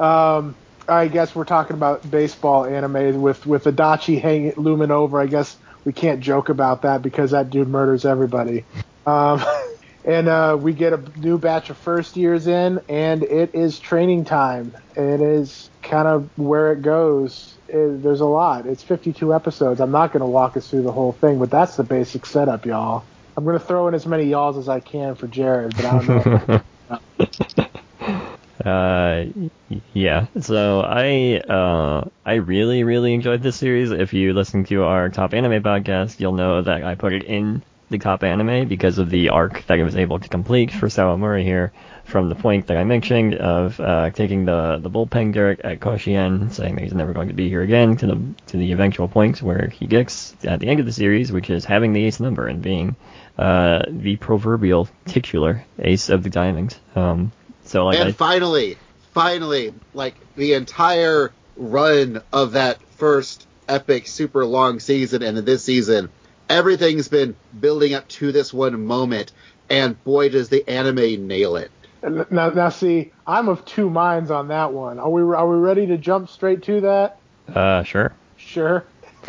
um, I guess we're talking about baseball anime with with Adachi hanging looming over. I guess we can't joke about that because that dude murders everybody. Um, and uh, we get a new batch of first years in, and it is training time. It is kind of where it goes. It- there's a lot. It's 52 episodes. I'm not going to walk us through the whole thing, but that's the basic setup, y'all. I'm going to throw in as many y'alls as I can for Jared, but I don't know. Uh, yeah. So I uh I really really enjoyed this series. If you listen to our top anime podcast, you'll know that I put it in the top anime because of the arc that it was able to complete for Sawamura here. From the point that I mentioned of uh, taking the the bullpen Derek at Koshien, saying that he's never going to be here again, to the to the eventual point where he gets at the end of the series, which is having the ace number and being uh, the proverbial titular ace of the diamond. Um, so like and I, finally, finally, like the entire run of that first epic, super long season and this season, everything's been building up to this one moment, and boy, does the anime nail it. now, now, see, I'm of two minds on that one. Are we are we ready to jump straight to that? uh, sure. Sure.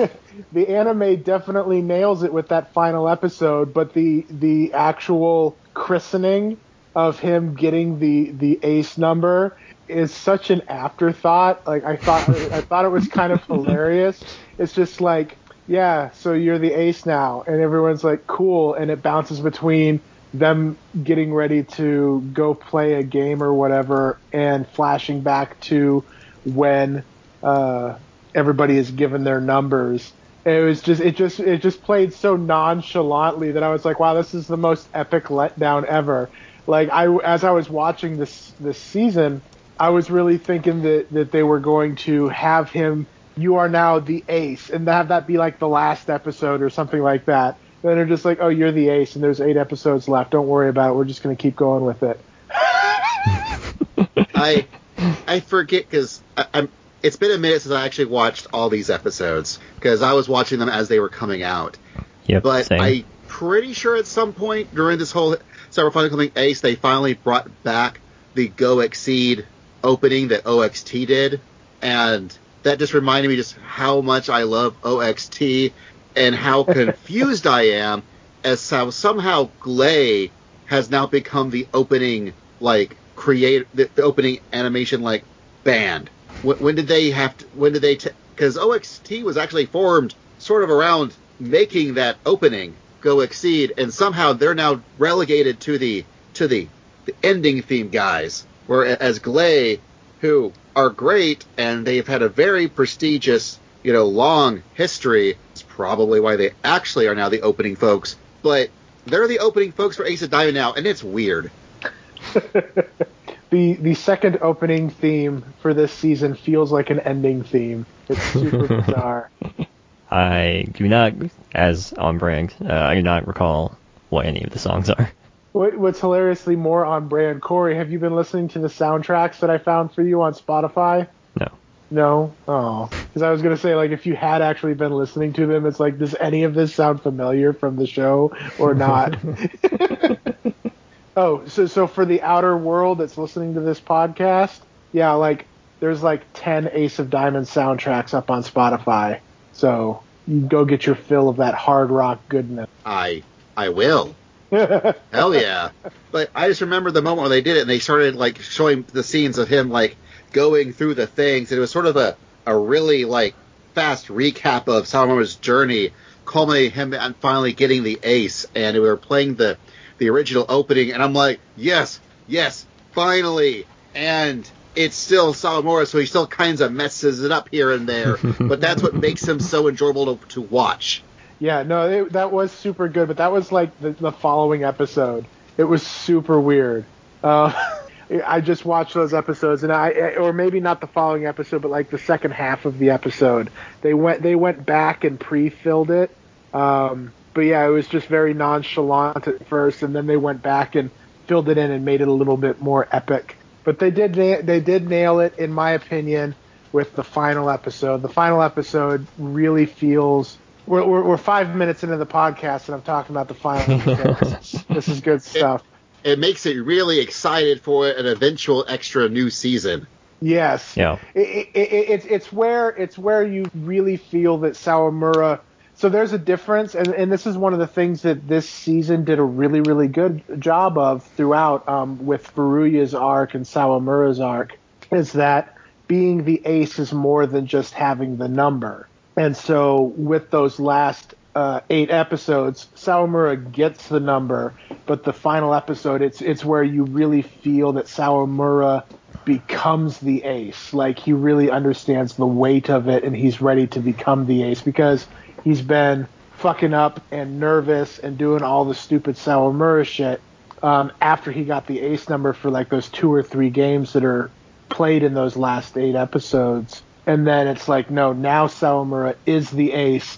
the anime definitely nails it with that final episode, but the the actual christening of him getting the the ace number is such an afterthought. Like I thought I thought it was kind of hilarious. It's just like, yeah, so you're the ace now and everyone's like cool and it bounces between them getting ready to go play a game or whatever and flashing back to when uh everybody is given their numbers. It was just it just it just played so nonchalantly that I was like, wow, this is the most epic letdown ever. Like I as I was watching this this season, I was really thinking that that they were going to have him you are now the ace and have that be like the last episode or something like that. Then they're just like, oh, you're the ace and there's eight episodes left. Don't worry about it. We're just going to keep going with it. I I forget because I'm. It's been a minute since I actually watched all these episodes because I was watching them as they were coming out. Yep. But same. I'm pretty sure at some point during this whole Cyberpunk Final Coming Ace, they finally brought back the Go Exceed opening that OXT did, and that just reminded me just how much I love OXT and how confused I am as how somehow Glay has now become the opening like create the, the opening animation like band. When, when did they have to? When did they? Because OXT was actually formed sort of around making that opening go exceed, and somehow they're now relegated to the to the, the ending theme guys. Whereas Glay, who are great and they've had a very prestigious, you know, long history. It's probably why they actually are now the opening folks. But they're the opening folks for Ace of Diamond now, and it's weird. the the second opening theme for this season feels like an ending theme. It's super bizarre. I do not, as on brand, uh, I do not recall what any of the songs are. What, what's hilariously more on brand, Corey? Have you been listening to the soundtracks that I found for you on Spotify? No. No. Oh, because I was gonna say like if you had actually been listening to them, it's like does any of this sound familiar from the show or not? oh, so so for the outer world that's listening to this podcast, yeah, like there's like ten Ace of Diamonds soundtracks up on Spotify. So you go get your fill of that hard rock goodness. I I will. Hell yeah. But I just remember the moment when they did it and they started like showing the scenes of him like going through the things. And it was sort of a, a really like fast recap of Salama's journey, culminating him and finally getting the ace. And we were playing the the original opening and I'm like, yes, yes, finally. And it's still Sawamura, so he still kinds of messes it up here and there. but that's what makes him so enjoyable to, to watch. Yeah, no, it, that was super good, but that was like the, the following episode. It was super weird. Uh, I just watched those episodes, and I, or maybe not the following episode, but like the second half of the episode. They went, they went back and pre-filled it. Um, but yeah, it was just very nonchalant at first, and then they went back and filled it in and made it a little bit more epic. But they did, they did nail it, in my opinion. with the final episode. The final episode really feels. We're, we're, we're five minutes into the podcast and I'm talking about the final episode. this is good stuff. It makes it really excited for an eventual extra new season. Yes. Yeah. It, it, it, it's it's where it's where you really feel that Sawamura. So there's a difference, and, and this is one of the things that this season did a really really good job of throughout um, with Furuya's arc and Sawamura's arc, is that being the ace is more than just having the number. And so with those last uh, eight episodes, Sawamura gets the number, but the final episode, it's it's where you really feel that Sawamura becomes the ace. Like he really understands the weight of it, and he's ready to become the ace because he's been fucking up and nervous and doing all the stupid Sawamura shit um, after he got the ace number for like those two or three games that are played in those last eight episodes. And then it's like, no, now Sawamura is the ace,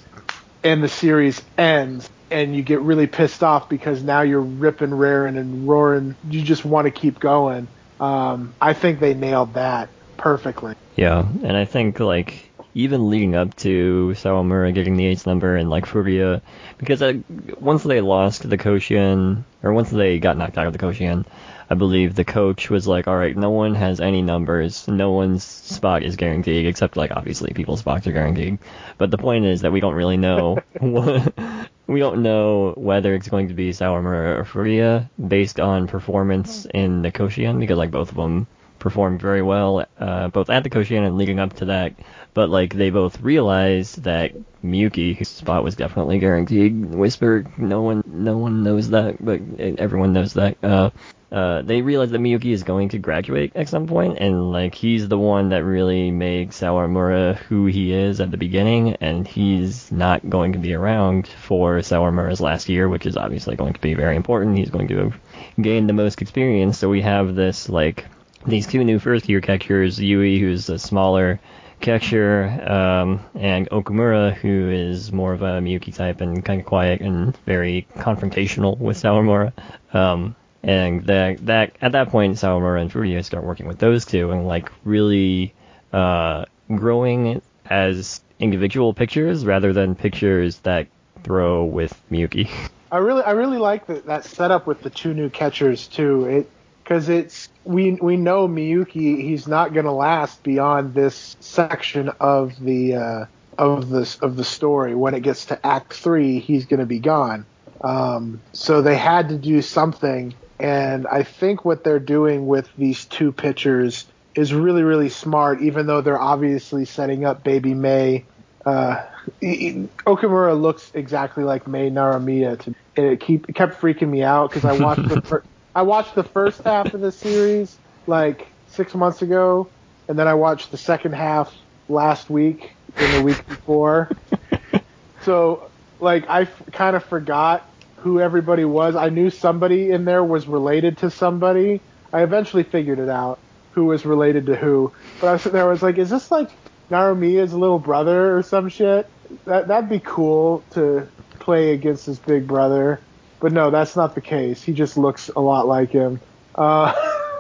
and the series ends, and you get really pissed off because now you're ripping, raring, and roaring. You just want to keep going. Um, I think they nailed that perfectly. Yeah, and I think like even leading up to Sawamura getting the ace number and like Furuya, because uh, once they lost the Koshien, or once they got knocked out of the Koshien, I believe the coach was like, all right, no one has any numbers, no one's spot is guaranteed, except like obviously people's spots are guaranteed. But the point is that we don't really know what, we don't know whether it's going to be Sawamura or based on performance in the Koshien, because like both of them performed very well, uh, both at the Koshien and leading up to that. But like they both realized that Miyuki, whose spot was definitely guaranteed. Whisper, no one, no one knows that, but everyone knows that. Uh, uh, they realize that Miyuki is going to graduate at some point, and like he's the one that really makes Sawamura who he is at the beginning, and he's not going to be around for Sawamura's last year, which is obviously going to be very important. He's going to gain the most experience, so we have this like these two new first year catchers, Yui, who's a smaller catcher, um, and Okumura, who is more of a Miyuki type and kind of quiet and very confrontational with Sawamura. Um, and that that at that point, Sawamura and Furuya start working with those two and like really uh, growing as individual pictures rather than pictures that throw with Miyuki. I really I really like that that setup with the two new catchers too. It because it's we we know Miyuki he's not to last beyond this section of the uh, of this of the story. When it gets to Act Three, he's to be gone. Um, so they had to do something, and I think what they're doing with these two pitchers is really really smart. Even though they're obviously setting up Baby Mei. Uh, Okumura looks exactly like Mei Narumiya, to, and it keep it kept freaking me out because I watched the fir- I watched the first half of the series like six months ago, and then I watched the second half last week and the week before. so, like, I f- kind of forgot who everybody was. I knew somebody in there was related to somebody. I eventually figured it out who was related to who. But I was there, I was like, is this like Narumiya's little brother or some shit? That that'd be cool to play against his big brother. But no, that's not the case. He just looks a lot like him. Uh,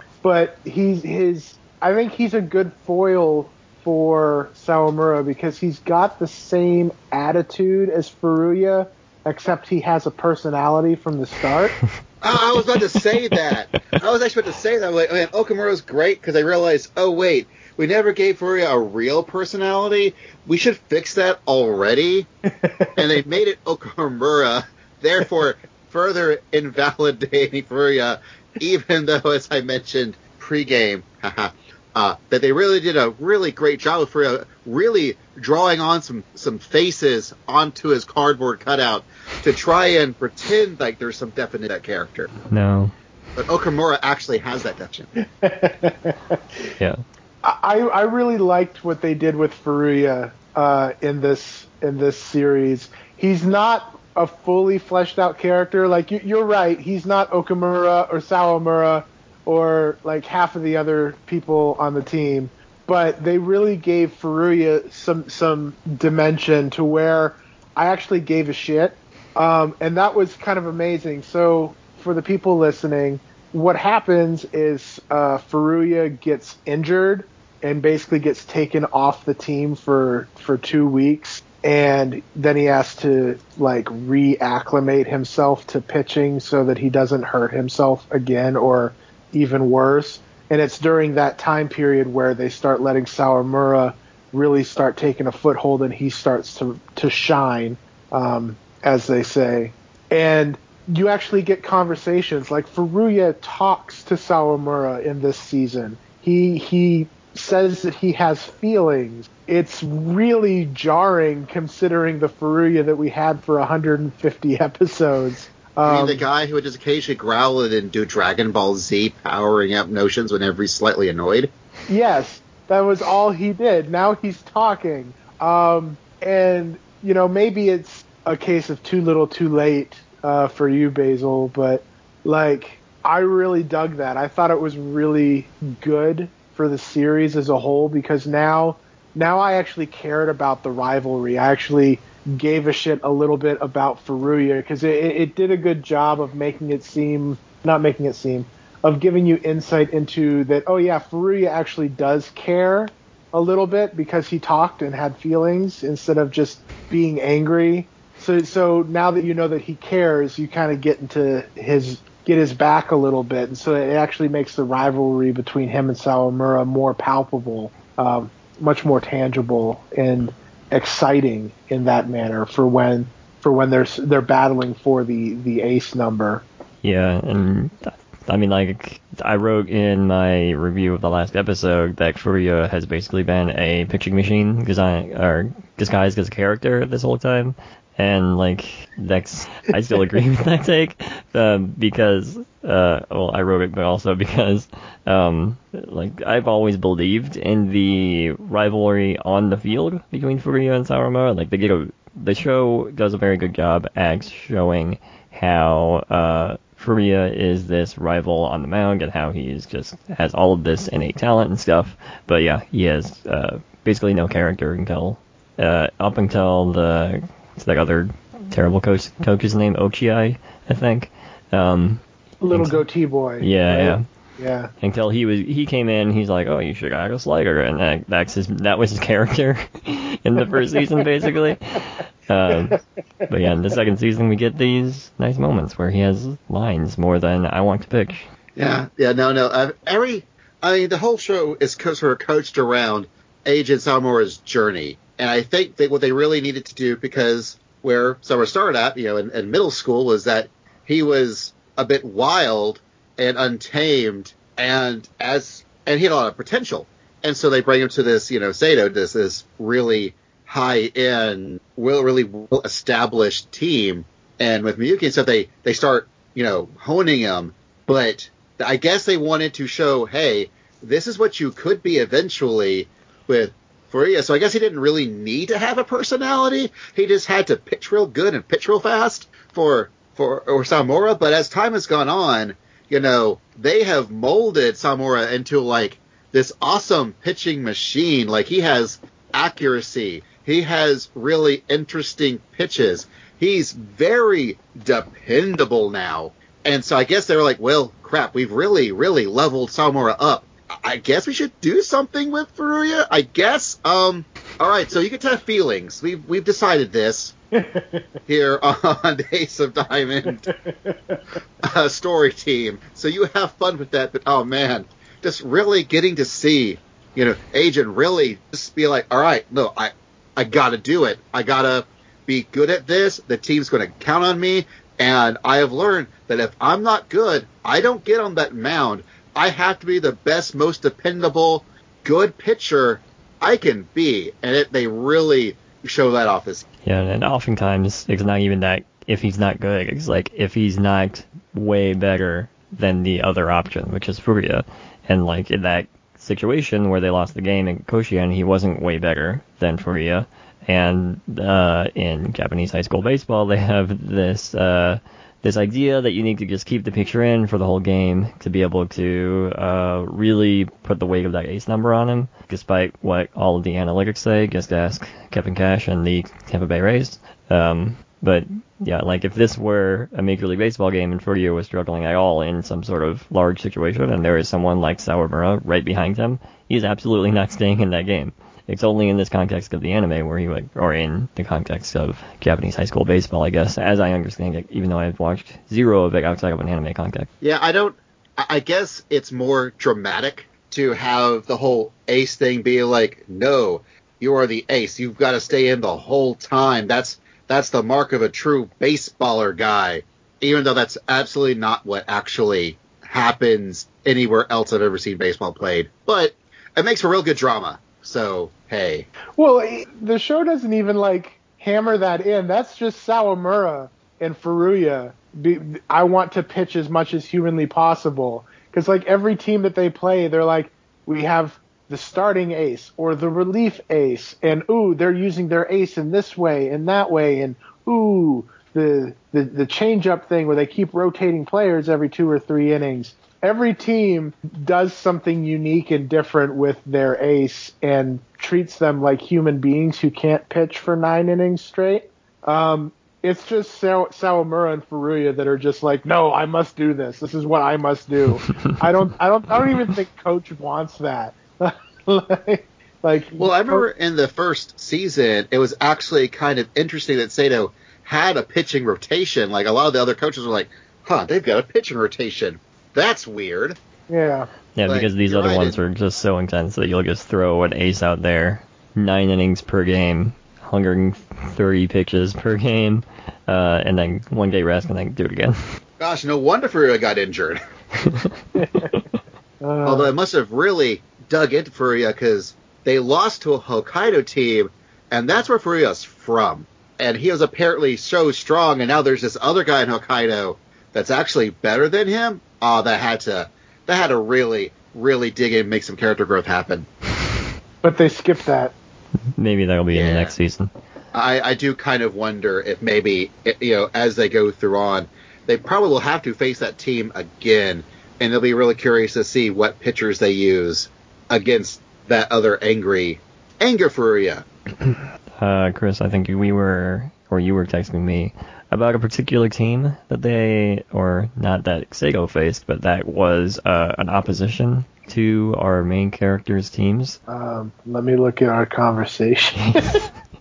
but he's his. I think he's a good foil for Sawamura because he's got the same attitude as Furuya, except he has a personality from the start. Oh, I was about to say that. I was actually about to say that. Like, man, Okumura's great because I realized, oh wait, we never gave Furuya a real personality. We should fix that already. and they made it Okumura, Therefore, further invalidating Furuya, even though, as I mentioned pregame, uh, that they really did a really great job for Furuya, really drawing on some some faces onto his cardboard cutout to try and pretend like there's some definite that character. No. But Okumura actually has that definition. Yeah. I I really liked what they did with Furuya uh, in this in this series. He's not a fully fleshed out character. Like you, you're right, he's not Okumura or Sawamura or like half of the other people on the team. But they really gave Furuya some some dimension to where I actually gave a shit, um, and that was kind of amazing. So for the people listening, what happens is uh, Furuya gets injured and basically gets taken off the team for for two weeks and then he has to like reacclimate himself to pitching so that he doesn't hurt himself again or even worse and it's during that time period where they start letting Sawamura really start taking a foothold and he starts to to shine um, as they say and you actually get conversations like Furuya talks to Sawamura in this season he he says that he has feelings. It's really jarring considering the Furuya that we had for 150 episodes. I mean, Um, the guy who would just occasionally growl and do Dragon Ball Z powering up notions whenever he's slightly annoyed. yes, that was all he did. Now he's talking. Um, and, you know, maybe it's a case of too little too late uh, for you, Basil, but, like, I really dug that. I thought it was really good for the series as a whole because now now I actually cared about the rivalry. I actually gave a shit a little bit about Furuya because it, it, did a good job of making it seem not making it seem of giving you insight into that. Oh yeah, Furuya actually does care a little bit because he talked and had feelings instead of just being angry. So so now that you know that he cares, you kind of get into his get his back a little bit, and so it actually makes the rivalry between him and Sawamura more palpable, um, much more tangible and exciting in that manner for when for when they're they're battling for the the ace number. Yeah, and I mean, like, I wrote in my review of the last episode that Furuya has basically been a pitching machine design or disguised as a character this whole time. And like that's, I still agree with that take, um, because, uh, well, I wrote it, but also because, um, like I've always believed in the rivalry on the field between Furuya and Sawamura. Like they get a, the show does a very good job at showing how uh, Furuya is this rival on the mound and how he's just has all of this innate talent and stuff. But yeah, he has uh, basically no character until uh, up until the what's that other terrible coach coach's name Ochiai, I think. Um, Little Thanks. goatee boy. yeah, right? yeah. yeah. Until he was he came in, he's like, oh, you should have got a slider, and that, that's his that was his character in the first season, basically. Um, but yeah, in the second season, we get these nice moments where he has lines more than I want to pitch. Yeah, yeah, no, no. Uh, every, I mean, the whole show is sort of coached around Eijun Sawamura's journey, and I think that what they really needed to do, because where Summer started at, you know, in, in middle school, was that he was a bit wild and untamed, and as and he had a lot of potential, and so they bring him to this, you know, Seido, this this really high end, really well established team, and with Miyuki and stuff, they they start, you know, honing him. But I guess they wanted to show, hey, this is what you could be eventually with Furuya. So I guess he didn't really need to have a personality. He just had to pitch real good and pitch real fast for for or Sawamura. But as time has gone on, you know, they have molded Sawamura into like this awesome pitching machine. Like he has accuracy. He has really interesting pitches. He's very dependable now. And so I guess they were like, well, crap, we've really, really leveled Sawamura up. I guess we should do something with Furuya. I guess. Um. All right. So you get to have feelings. We've we've decided this here on the Ace of Diamond uh, story team. So you have fun with that. But oh man, just really getting to see, you know, Eijun really just be like, all right, no, I I gotta do it. I gotta be good at this. The team's gonna count on me. And I have learned that if I'm not good, I don't get on that mound. I have to be the best, most dependable, good pitcher I can be. And it, they really show that off as Yeah, and oftentimes it's not even that if he's not good, it's like if he's not way better than the other option, which is Furuya. And like in that situation where they lost the game in Koshien, he wasn't way better than Furuya. And uh, in Japanese high school baseball, they have this uh, this idea that you need to just keep the picture in for the whole game to be able to uh, really put the weight of that ace number on him, despite what all of the analytics say. Just ask Kevin Cash and the Tampa Bay Rays. Um, But yeah, like if this were a Major League Baseball game and Furuya was struggling at all in some sort of large situation and there is someone like Sawamura right behind him, he's absolutely not staying in that game. It's only in this context of the anime where he would, or in the context of Japanese high school baseball, I guess, as I understand it, even though I've watched zero of it outside of an anime context. Yeah, I don't. I guess it's more dramatic to have the whole ace thing be like, no, you are the ace. You've got to stay in the whole time. That's that's the mark of a true baseballer guy. Even though that's absolutely not what actually happens anywhere else I've ever seen baseball played. But it makes for real good drama. So hey, Well, the show doesn't even like hammer that in. That's just Sawamura and Furuya. I want to pitch as much as humanly possible because like every team that they play, they're like we have the starting ace or the relief ace, and ooh, they're using their ace in this way and that way, and ooh, the the the change up thing where they keep rotating players every two or three innings. Every team does something unique and different with their ace and treats them like human beings who can't pitch for nine innings straight. Um, it's just Saw- Sawamura and Furuya that are just like, no, I must do this. This is what I must do. I don't, I don't, I don't even think Coach wants that. like, like, Well, I remember in the first season, it was actually kind of interesting that Seido had a pitching rotation. Like a lot of the other coaches were like, "Huh, they've got a pitching rotation. That's weird." yeah, Yeah, Like, because these other right, ones it- are just so intense that you'll just throw an ace out there, nine innings per game, 130 pitches per game, uh, and then one day rest and then do it again. Gosh, no wonder Furuya got injured. uh, Although it must have really dug into Furuya because they lost to a Hokkaido team, and that's where Furuya's from. And he was apparently so strong, and now there's this other guy in Hokkaido that's actually better than him. Oh, that had to that had to really, really dig in and make some character growth happen. but they skipped that. Maybe that'll be in the next season. I, I do kind of wonder if maybe you know as they go through on, they probably will have to face that team again, and they'll be really curious to see what pitchers they use against that other angry, anger Furuya. Uh, Chris, I think we were, or you were texting me about a particular team that they, or not that Seido faced, but that was uh, an opposition to our main characters' teams. Um, let me look at our conversation.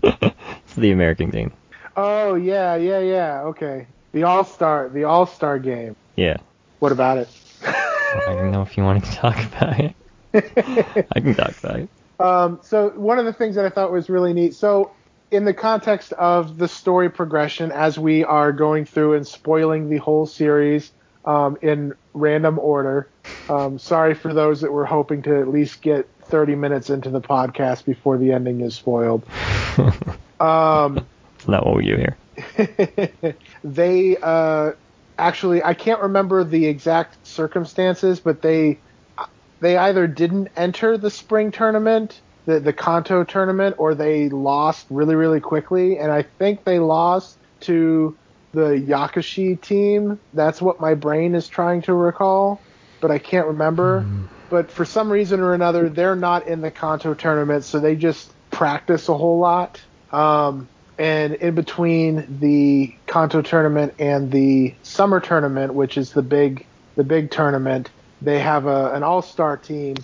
it's the American team. oh yeah, yeah, yeah. Okay, the All Star, the All Star game. Yeah. What about it? I don't know if you wanted to talk about it. I can talk about it. Um, so one of the things that I thought was really neat. So in the context of the story progression, as we are going through and spoiling the whole series um, in random order. Um, sorry for those that were hoping to at least get 30 minutes into the podcast before the ending is spoiled. Um, not what we do here. they uh, actually I can't remember the exact circumstances, but they they either didn't enter the spring tournament, the the Kanto tournament, or they lost really really quickly, and I think they lost to the Yakushi team. That's what my brain is trying to recall, but I can't remember. But for some reason or another, they're not in the Kanto tournament, so they just practice a whole lot. Um, and in between the Kanto tournament and the summer tournament, which is the big the big tournament, they have a, an all star team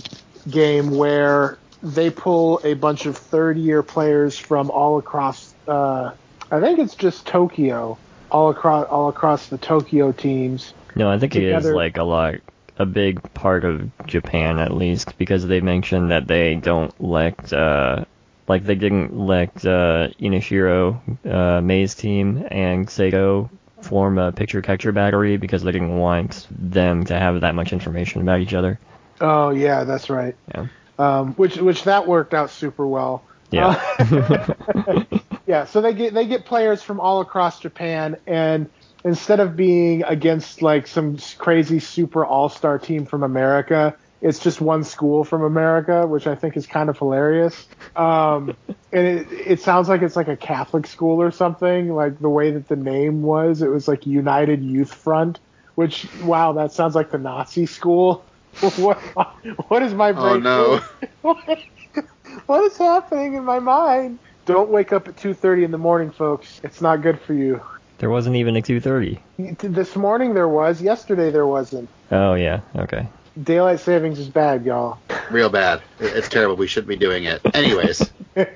game where they pull a bunch of third year players from all across. Uh, I think it's just Tokyo, all across all across the Tokyo teams. No, I think it is like a lot, a big part of Japan at least, because they mentioned that they don't let, uh, like they didn't let uh, Inashiro, uh, Mei's team and Seido form a picture catcher battery because they didn't want them to have that much information about each other. Oh yeah, that's right. Yeah. Um, which which that worked out super well. Yeah. Uh, yeah, so they get they get players from all across Japan, and instead of being against like some crazy super all star team from America, it's just one school from America, which I think is kind of hilarious. Um, and it, it sounds like it's like a Catholic school or something, like the way that the name was. It was like United Youth Front, which wow, that sounds like the Nazi school. what what is my brain? Oh, no. doing? what is happening in my mind? Don't wake up at 2:30 in the morning, folks. It's not good for you. There wasn't even a 2:30. This morning there was. Yesterday there wasn't. Oh yeah, okay. Daylight savings is bad, y'all. Real bad. It's terrible. We shouldn't be doing it. Anyways,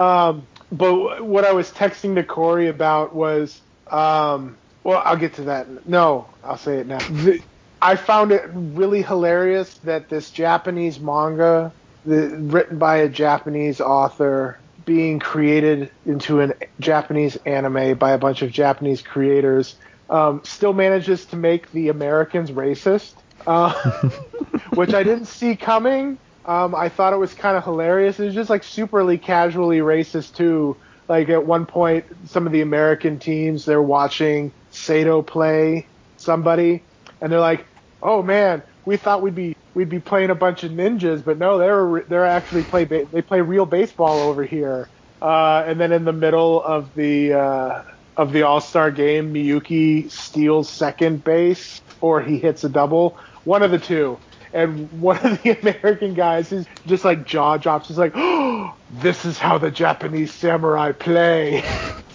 Um, but what I was texting to Corey about was, um, well, I'll get to that. No, I'll say it now. The, I found it really hilarious that this Japanese manga, the, written by a Japanese author, being created into a Japanese anime by a bunch of Japanese creators, um, still manages to make the Americans racist, uh, which I didn't see coming. Um, I thought it was kind of hilarious. It was just like superly casually racist too. Like at one point, some of the American teams they're watching Seido play somebody, and they're like, "Oh man, we thought we'd be we'd be playing a bunch of ninjas, but no, they're they're actually play ba- they play real baseball over here." Uh, and then in the middle of the uh, of the All Star game, Miyuki steals second base or he hits a double, one of the two. And one of the American guys is just like jaw drops. He's like, "Oh, this is how the Japanese samurai play."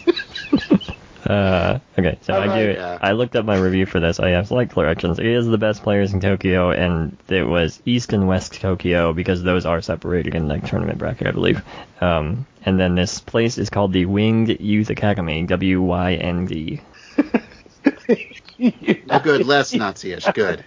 Uh, okay, so I Alright, do. yeah. I looked up my review for this. I have slight corrections. It is the best players in Tokyo, and it was East and West Tokyo because those are separated in the tournament bracket, I believe. Um, and then this place is called the Winged Youth Academy, W Y N D. oh, good. Less Nazi-ish. Good.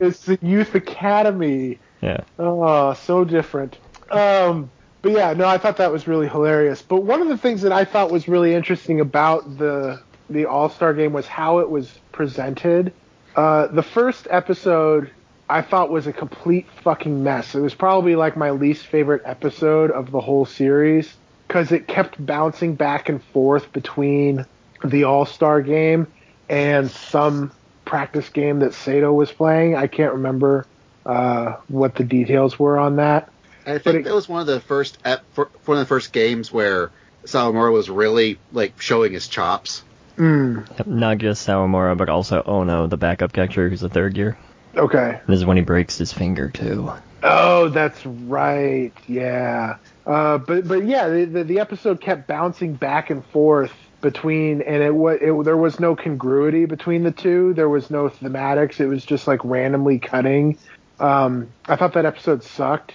it's the youth academy. Yeah. Oh, so different. Um, but yeah, no, I thought that was really hilarious. But one of the things that I thought was really interesting about the the All Star game was how it was presented. Uh, the first episode I thought was a complete fucking mess. It was probably like my least favorite episode of the whole series because it kept bouncing back and forth between the All Star game and some practice game that Seido was playing. I can't remember uh, what the details were on that. I think it- that was one of the first ep- for- one of the first games where Sawamura was really like showing his chops. Mm, Not just Sawamura, but also Ono, the backup catcher, who's a third year. okay. This is when he breaks his finger too. Oh, that's right. Yeah. Uh, but but yeah, the, the the episode kept bouncing back and forth between, and it was it, there was no congruity between the two. There was no thematics. It was just like randomly cutting. Um, I thought that episode sucked,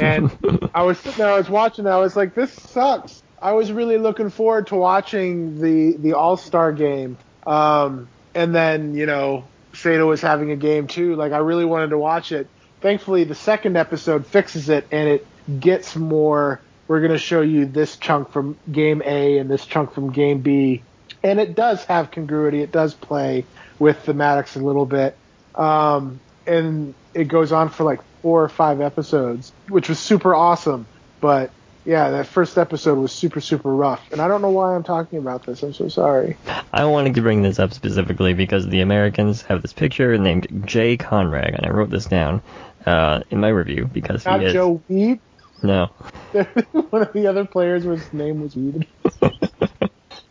and I was sitting there, I was watching, it, I was like, this sucks. I was really looking forward to watching the the All Star game, um, and then you know Seido was having a game too. Like I really wanted to watch it. Thankfully, the second episode fixes it and it gets more. We're going to show you this chunk from game A and this chunk from game B, and it does have congruity. It does play with thematics a little bit, um, and it goes on for like four or five episodes, which was super awesome. But yeah, that first episode was super super rough, and I don't know why I'm talking about this. I'm so sorry. I wanted to bring this up specifically because the Americans have this picture named Jay Conrad, and I wrote this down uh, in my review because Not he is Joe Weed. no, One of the other players whose name was Weed.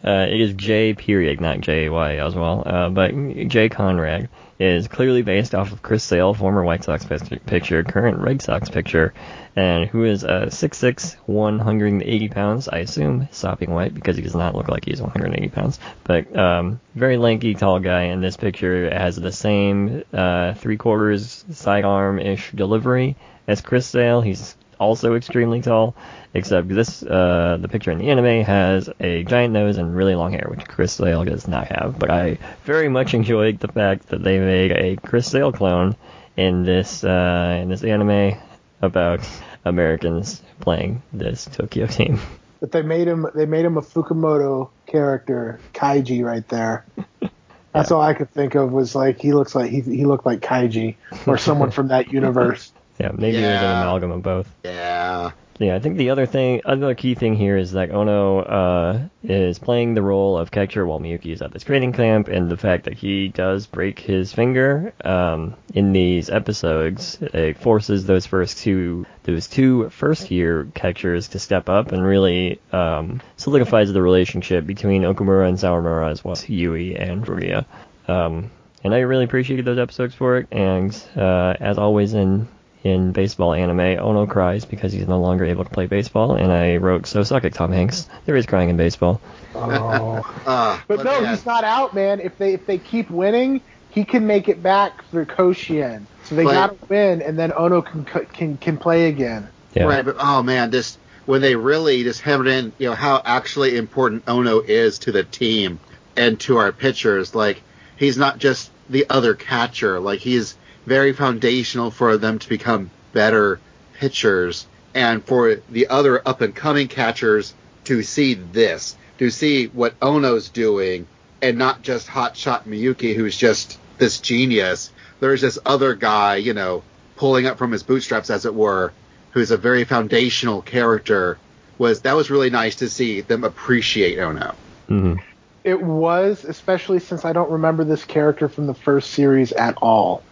uh, it is J period, not J Y as well. Uh, but Jay Conrad is clearly based off of Chris Sale, former White Sox pic- pitcher, current Red Sox pitcher, and who is uh, 6'6", 180 pounds. I assume sopping wet because he does not look like he's 180 pounds. But um, very lanky, tall guy. And this picture has the same uh, three quarters sidearm ish delivery as Chris Sale. He's also extremely tall, except this uh, the picture in the anime has a giant nose and really long hair, which Chris Sale does not have. But I very much enjoyed the fact that they made a Chris Sale clone in this uh, in this anime about Americans playing this Tokyo team. But they made him they made him a Fukumoto character, Kaiji, right there. That's all I could think of was like he looks like he he looked like Kaiji or someone from that universe. Yeah, maybe it was an amalgam of both. Yeah. Yeah, I think the other thing, other key thing here is that Ono uh, is playing the role of catcher while Miyuki is at this training camp, and the fact that he does break his finger um, in these episodes it forces those first two, those two first year catchers to step up and really um, solidifies the relationship between Okumura and Sawamura as well as Yui and Furuya. Um, and I really appreciated those episodes for it, and uh, as always in in baseball anime, Ono cries because he's no longer able to play baseball, and I wrote, so suck it, Tom Hanks. There is crying in baseball. Oh. Uh, But no, man, he's not out, man. If they if they keep winning, he can make it back through Koshien. So they But- gotta win, and then Ono can can can play again. Yeah. Right, but oh man, just when they really just hammered in, you know, how actually important Ono is to the team and to our pitchers. Like he's not just the other catcher. Like he's very foundational for them to become better pitchers and for the other up and coming catchers to see this, to see what Ono's doing and not just hotshot Miyuki who's just this genius. There's this other guy, you know, pulling up from his bootstraps as it were, who's a very foundational character. Was that was really nice to see them appreciate Ono. hmm It was, especially since I don't remember this character from the first series at all.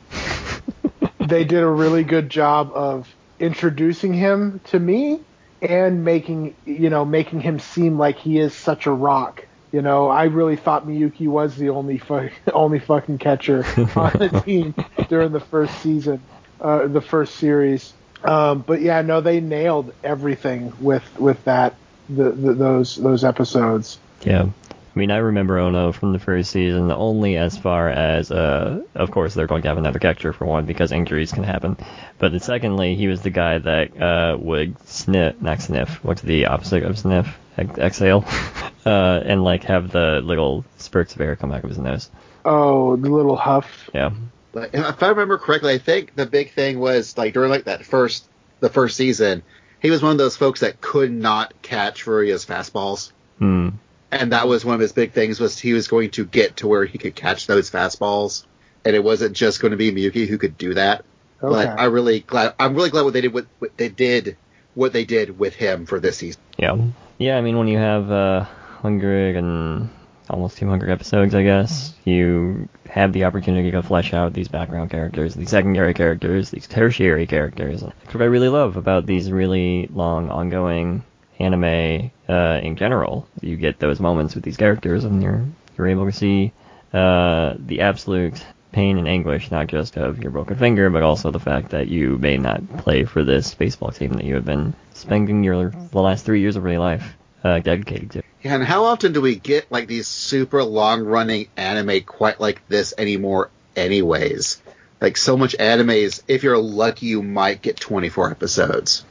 They did a really good job of introducing him to me and making you know making him seem like he is such a rock. You know, I really thought Miyuki was the only fu- only fucking catcher on the team during the first season, uh, the first series. Um, but yeah, no, they nailed everything with with that the, the those those episodes. Yeah. I mean, I remember Ono from the first season only as far as, uh, of course, they're going to have another catcher for one because injuries can happen. But then secondly, he was the guy that uh, would sniff, not sniff, what's the opposite of sniff? Ex- exhale, uh, and like have the little spurts of air come out of his nose. Oh, the little huff. Yeah. Like, if I remember correctly, I think the big thing was like during like that first the first season, he was one of those folks that could not catch Furuya's fastballs. Hmm. And that was one of his big things was he was going to get to where he could catch those fastballs, and it wasn't just going to be Miyuki who could do that. Okay. But I really glad I'm really glad what they did with what they did what they did with him for this season. Yeah. Yeah, I mean, when you have uh, 100 and almost 200 episodes, I guess, you have the opportunity to go flesh out these background characters, these secondary characters, these tertiary characters. That's what I really love about these really long, ongoing anime uh, in general. You get those moments with these characters, and you're you're able to see uh, the absolute pain and anguish, not just of your broken finger, but also the fact that you may not play for this baseball team that you have been spending your the last three years of your life uh, dedicated to. Yeah, and how often do we get like these super long running anime quite like this anymore anyways? Like so much anime is if you're lucky you might get 24 episodes.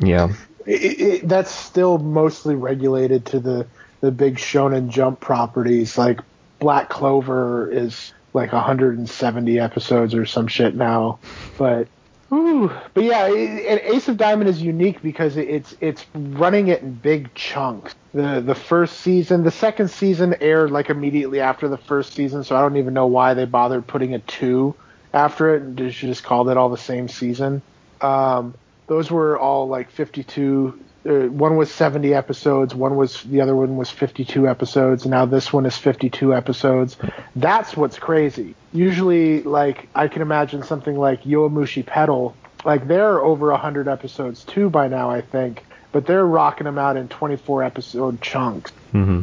Yeah. It, that's still mostly regulated to the the big Shonen Jump properties. Like Black Clover is like 170 episodes or some shit now, but. Ooh, but yeah, it, and Ace of Diamond is unique because it, it's it's running it in big chunks. The the first season, the second season aired like immediately after the first season, so I don't even know why they bothered putting a two after it. Should just called it all the same season. Um, those were all like 52 uh, one was 70 episodes one was the other one was 52 episodes now this one is 52 episodes. That's what's crazy. Usually like i can imagine something like Yowamushi Pedal like they're over 100 episodes too by now i think but they're rocking them out in 24 episode chunks. Hmm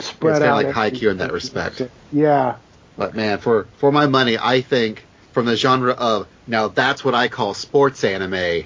spread It's kinda like every- Haikyuu in that respect. yeah. But man, for for my money, I think from the genre of now that's what I call sports anime.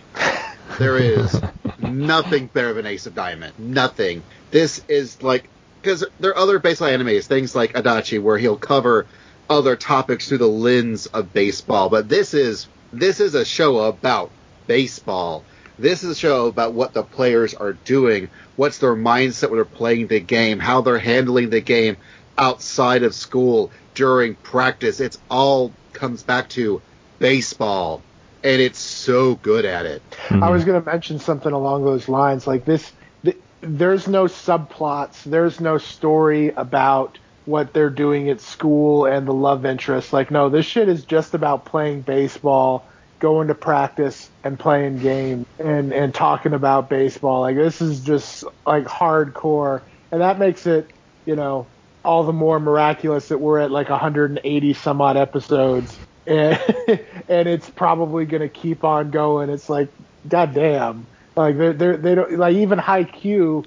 There is nothing better than Ace of Diamond. Nothing. This is like because there are other baseball animes, things like Adachi, where he'll cover other topics through the lens of baseball. But this is this is a show about baseball. This is a show about what the players are doing, what's their mindset when they're playing the game, how they're handling the game outside of school during practice. It's all comes back to baseball, and it's so good at it. Mm-hmm. I was going to mention something along those lines. Like this, th- there's no subplots. There's no story about what they're doing at school and the love interest. Like, no, this shit is just about playing baseball, going to practice, and playing games and and talking about baseball. Like, this is just like hardcore, and that makes it, you know, all the more miraculous that we're at like 180 some odd episodes. And, and it's probably going to keep on going. It's like, goddamn. Like they're, they're, they don't like even Haikyuu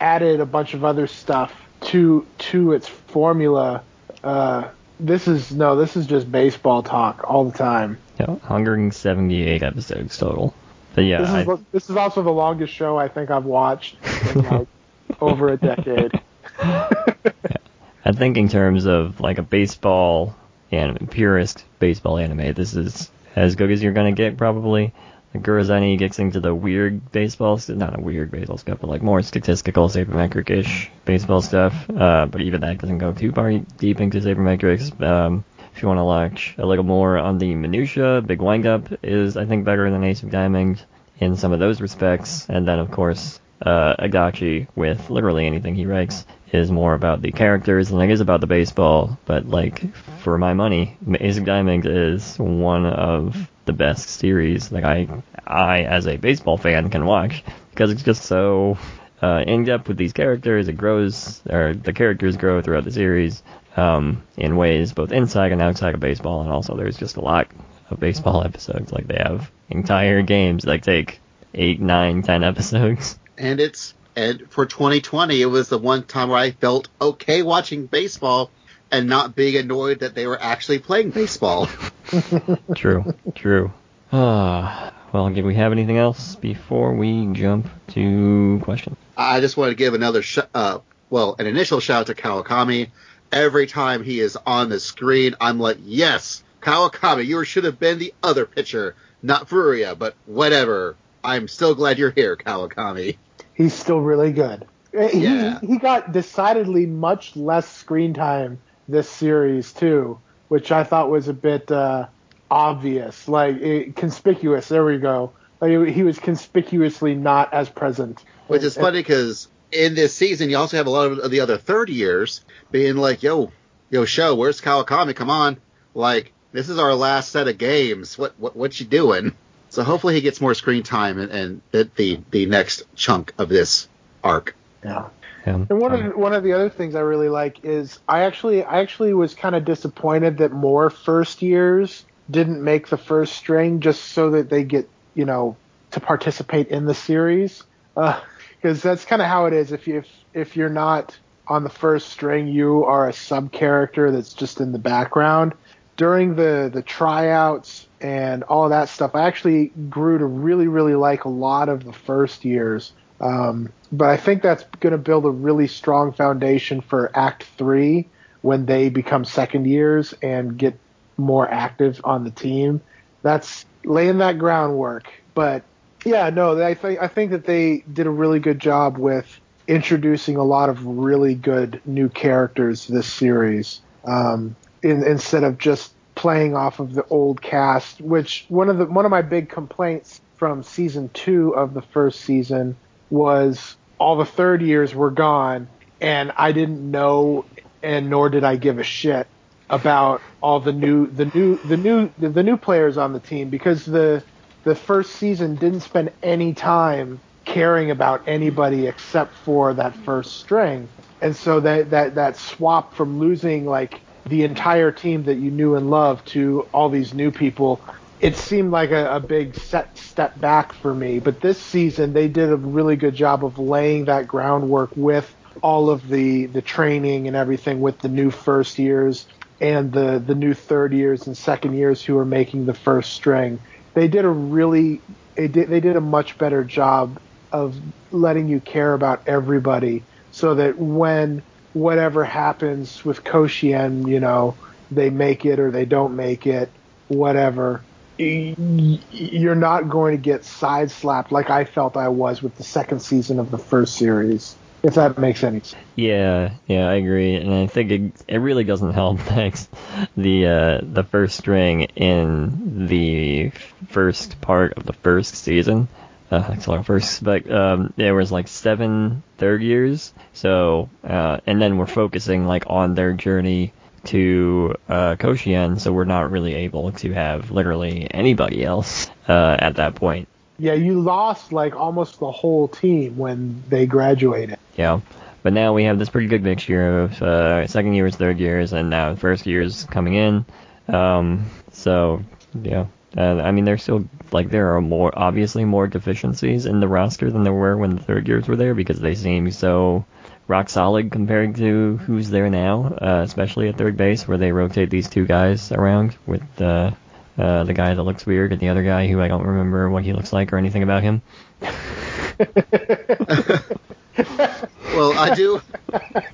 added a bunch of other stuff to to its formula. Uh, this is no, this is just baseball talk all the time. Yeah, 178 episodes total. But yeah, This is, I, this is also the longest show I think I've watched in like over a decade. I think in terms of like a baseball anime, purest baseball anime, this is as good as you're gonna get probably. Like Gurazeni gets into the weird baseball, st- not a weird baseball stuff, but like more statistical sabermetric-ish baseball stuff. Uh, but even that doesn't go too far deep into sabermetrics. Um, if you want to watch a little more on the minutia, Big Windup is I think better than Ace of Diamonds in some of those respects. And then of course uh, Adachi with literally anything he writes is more about the characters than it is about the baseball. But like for my money, Ace of Diamonds is one of the best series like I I as a baseball fan can watch because it's just so uh, in depth with these characters. It grows or the characters grow throughout the series um, in ways both inside and outside of baseball, and also there's just a lot of baseball episodes. Like they have entire games that take eight, nine, ten episodes. and it's and for 2020 it was the one time where I felt okay watching baseball and not being annoyed that they were actually playing baseball. True, true. Ah, well, did we have anything else before we jump to questions? I just want to give another sh- uh well an initial shout out to Kawakami. Every time he is on the screen, I'm like, yes, Kawakami, you should have been the other pitcher, not Furuya, but whatever. I'm still glad you're here, Kawakami. He's still really good. Uh, He, he got decidedly much less screen time this series too, which I thought was a bit uh, obvious, like eh, conspicuous. There we go. Like, he was conspicuously not as present. Which is And- funny because in this season, you also have a lot of the other third years being like, yo, yo, show, where's Kawakami? Come on. Like, this is our last set of games. What, what, what you doing? So hopefully he gets more screen time and, and the, the, the next chunk of this arc. Yeah. Yeah. And one of um, the, one of the other things I really like is I actually I actually was kind of disappointed that more first years didn't make the first string just so that they get you know to participate in the series uh, because that's kind of how it is if you if, if you're not on the first string you are a sub character that's just in the background during the the tryouts and all that stuff I actually grew to really really like a lot of the first years um, but I think that's going to build a really strong foundation for Act Three when they become second years and get more active on the team. That's laying that groundwork. But yeah, no, I think I think that they did a really good job with introducing a lot of really good new characters this series. Um, in, instead of just playing off of the old cast, which one of the one of my big complaints from season two of the first season was all the third years were gone and I didn't know and nor did I give a shit about all the new the new the new the, new players on the team because the the first season didn't spend any time caring about anybody except for that first string. And so that that that swap from losing like the entire team that you knew and loved to all these new people it seemed like a, a big set step back for me. But this season, they did a really good job of laying that groundwork with all of the the training and everything with the new first years and the the new third years and second years who are making the first string. They did a really they did they did a much better job of letting you care about everybody so that when whatever happens with Koshien, you know, they make it or they don't make it, whatever you're not going to get side slapped like I felt I was with the second season of the first series. If that makes any sense. Yeah, yeah, I agree, and I think it it really doesn't help thanks the uh, the first string in the first part of the first season. Uh, that's a lot of firsts, but um, there was like seven third years, so uh, and then we're focusing like on their journey to uh, Koshien, so we're not really able to have literally anybody else uh, at that point. Yeah, you lost like almost the whole team when they graduated. Yeah. But now we have this pretty good mixture of uh, second years, third years, and now first years coming in. Um, so yeah, uh, I mean, there's still like there are more obviously more deficiencies in the roster than there were when the third years were there because they seem so rock solid compared to who's there now, uh, especially at third base where they rotate these two guys around with uh, Uh, the guy that looks weird, and the other guy who I don't remember what he looks like or anything about him. Well, I do,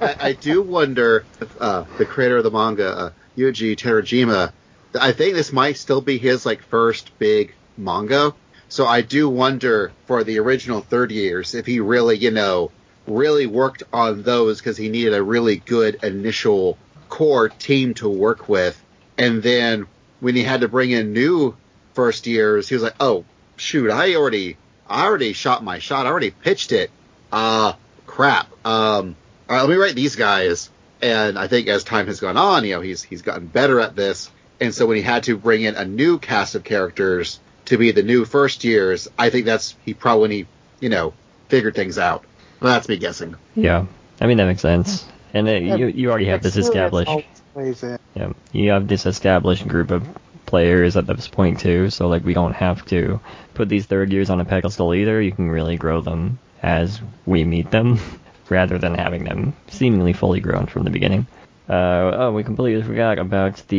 I, I do wonder if uh, the creator of the manga, uh, Yuji Terajima, I think this might still be his like first big manga. So I do wonder for the original 30 years if he really, you know, really worked on those because he needed a really good initial core team to work with. And then when he had to bring in new first years, he was like, oh, shoot, I already, I already shot my shot. I already pitched it. Uh, crap. Um, all right, let me write these guys. And I think as time has gone on, you know, he's, he's gotten better at this. And so when he had to bring in a new cast of characters to be the new first years, I think that's, he probably, you know, figured things out. Well, that's me guessing. Yeah, I mean that makes sense. And uh, you you already have this established. always plays in. Yeah, you have this established group of players at this point too, so like we don't have to put these third years on a pedestal either. You can really grow them as we meet them, rather than having them seemingly fully grown from the beginning. Uh, oh, we completely forgot about the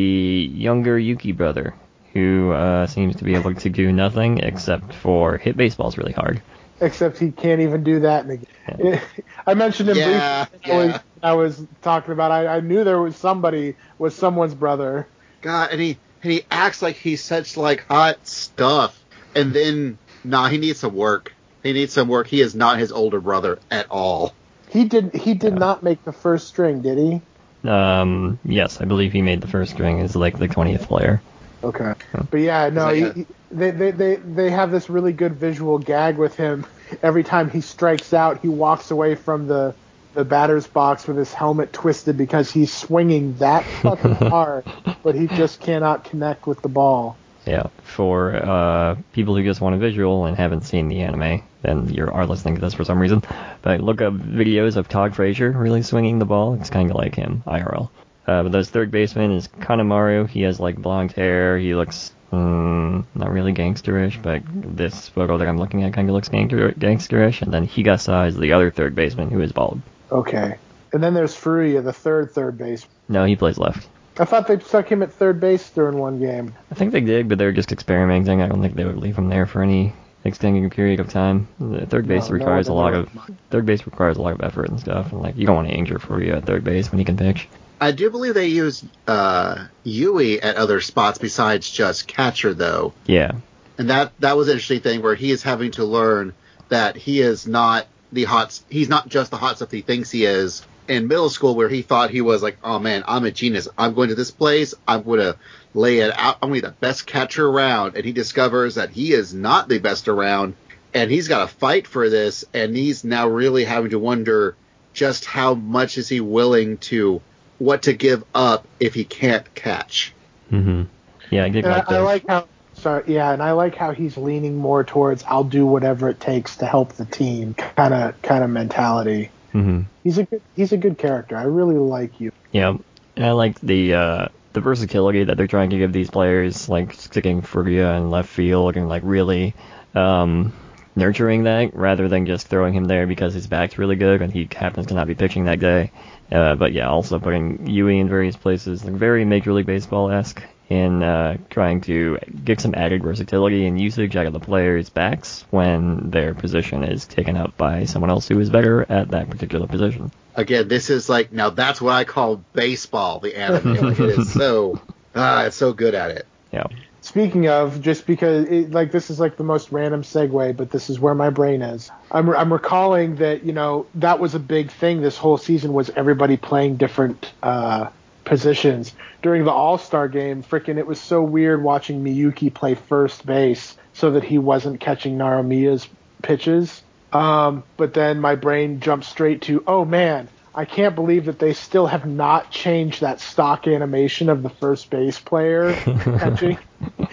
younger Yuki brother, who uh, seems to be able to do nothing except for hit baseballs really hard. Except he can't even do that. In the game. I mentioned him Yeah, briefly. when I was- yeah. I was talking about. I, I knew there was somebody was someone's brother. God, and he, and he acts like he's such like hot stuff. And then, nah, he needs some work. He needs some work. He is not his older brother at all. He did. He did Yeah. not make the first string, did he? Um, yes, I believe he made the first string as like the 20th player. Okay. But yeah, no, he, he- they, they, they, they have this really good visual gag with him. Every time he strikes out, he walks away from the the batter's box with his helmet twisted because he's swinging that fucking hard, but he just cannot connect with the ball. Yeah, for uh, people who just want a visual and haven't seen the anime, then you are listening to this for some reason. But look up videos of Todd Frazier really swinging the ball. It's kind of like him, IRL. Uh, but those third baseman is Kanemaru. He has like blonde hair. He looks mm, not really gangsterish, but this photo that I'm looking at kind of looks gangster- gangsterish. And then Higasa is the other third baseman who is bald. Okay. And then there's Furuya, the third third base. No, he plays left. I thought they stuck him at third base during one game. I think they did, but they're just experimenting. I don't think they would leave him there for any extended period of time. Third base No, no requires a lot of third base requires a lot of effort and stuff, and like you don't want to injure Furuya at third base when you can pitch. I do believe they use uh, Yui at other spots besides just catcher, though. Yeah, and that that was an interesting thing where he is having to learn that he is not the hot he's not just the hot stuff he thinks he is in middle school where he thought he was like oh man i'm a genius. I'm going to this place. I'm going to lay it out. I'm going to be the best catcher around. And he discovers that he is not the best around. And he's got to fight for this. And he's now really having to wonder just how much is he willing to what to give up if he can't catch. Hmm Yeah, I get And I, like I like how sorry, yeah, and I like how he's leaning more towards I'll do whatever it takes to help the team kind of kind of mentality. Hmm He's a good he's a good character. I really like you. Yeah, and I like the uh, the versatility that they're trying to give these players, like sticking Furuya in left field and like really um, nurturing that rather than just throwing him there because his back's really good and he happens to not be pitching that day. Uh, but yeah, also putting Yui in various places, like very Major League Baseball esque in uh, trying to get some added versatility and usage out of the players' backs when their position is taken up by someone else who is better at that particular position. again, this is like now that's what I call baseball. The anime, like, it is so ah, it's so good at it. Yeah. Speaking of, just because it, like this is like the most random segue, but this is where my brain is. I'm I'm recalling that you know that was a big thing this whole season was everybody playing different uh, positions during the All Star game. Frickin' it was so weird watching Miyuki play first base so that he wasn't catching Narumiya's pitches. Um, but then my brain jumped straight to, oh man, I can't believe that they still have not changed that stock animation of the first base player catching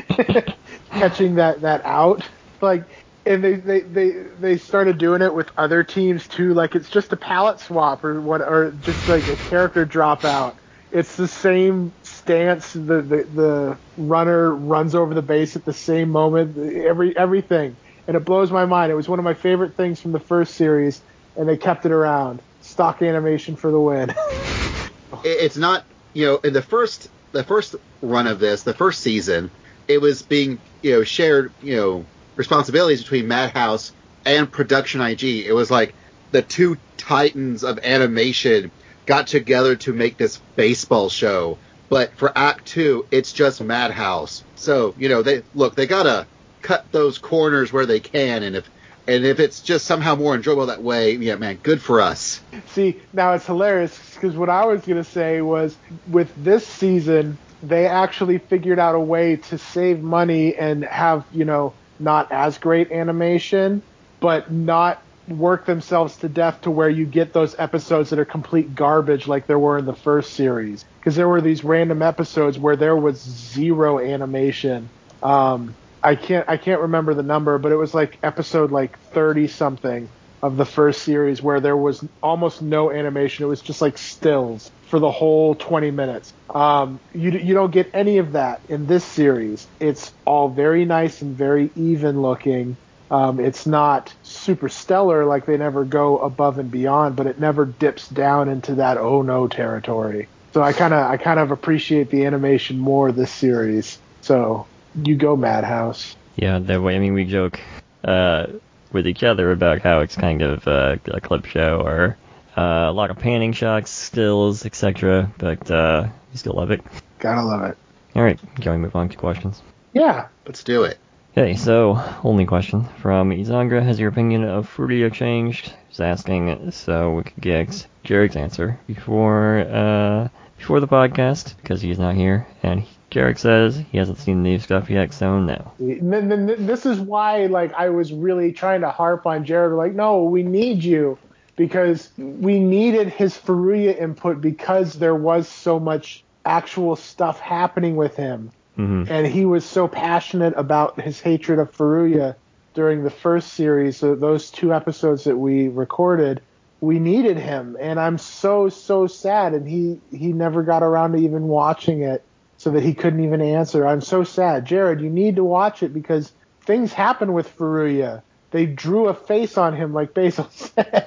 catching that that out. Like, and they, they they they started doing it with other teams too. Like it's just a palette swap or what, or just like a character dropout. It's the same stance. The, the the runner runs over the base at the same moment. Every everything, and it blows my mind. It was one of my favorite things from the first series, and they kept it around. Stock animation for the win. it's not you know in the first the first run of this the first season it was being you know shared you know responsibilities between Madhouse and Production IG. It was like the two titans of animation got together to make this baseball show. But for Act Two, it's just Madhouse. So you know they look they gotta cut those corners where they can, and if and if it's just somehow more enjoyable that way, yeah, man, good for us. See, now it's hilarious because what I was to say was with this season, they actually figured out a way to save money and have, you know, not as great animation, but not work themselves to death to where you get those episodes that are complete garbage like there were in the first series. Because there were these random episodes where there was zero animation. Um, I can't I can't remember the number, but it was like episode like 30 something of the first series where there was almost no animation. It was just like stills for the whole 20 minutes. Um, you you don't get any of that in this series. It's all very nice and very even looking. Um, it's not super stellar like they never go above and beyond, but it never dips down into that oh no territory. So I kind of I kind of appreciate the animation more this series. So you go Madhouse. Yeah, that way. I mean, we joke uh, with each other about how it's kind of uh, a clip show or uh, a lot of panning shots, stills, etc. But uh, we still love it. Gotta love it. All right, can we move on to questions? Yeah. Let's do it. Okay, so only question from Izangra: Has your opinion of Furuya changed? He's asking so we could get Jared's answer before uh, before the podcast because he's not here, and Jared says he hasn't seen the new stuff yet, so no. This is why, like, I was really trying to harp on Jared. Like, no, we need you because we needed his Furuya input because there was so much actual stuff happening with him, hmm and he was so passionate about his hatred of Furuya during the first series. So those two episodes that we recorded, we needed him, and I'm so so sad. And he he never got around to even watching it so that he couldn't even answer. I'm so sad. Jared, you need to watch it because things happen with Furuya. They drew a face on him, like Basil said.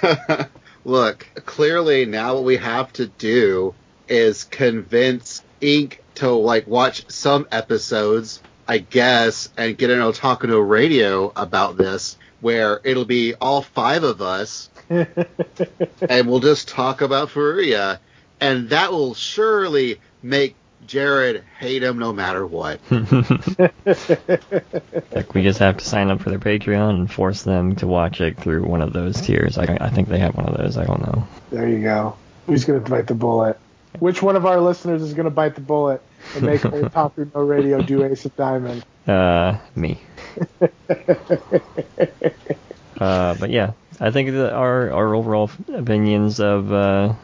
Look, clearly now what we have to do is convince Ink to like watch some episodes, I guess, and get an Otaku no radio about this, where it'll be all five of us, and we'll just talk about Furuya, and that will surely make Jared hate him no matter what. Like we just have to sign up for their Patreon and force them to watch it through one of those tiers. I, I think they have one of those. I don't know. there you go. Who's going to bite the bullet? Which one of our listeners is going to bite the bullet and make Otaku No Radio do Ace of Diamond? Uh, me. Uh, but yeah, I think that our our overall opinions of uh,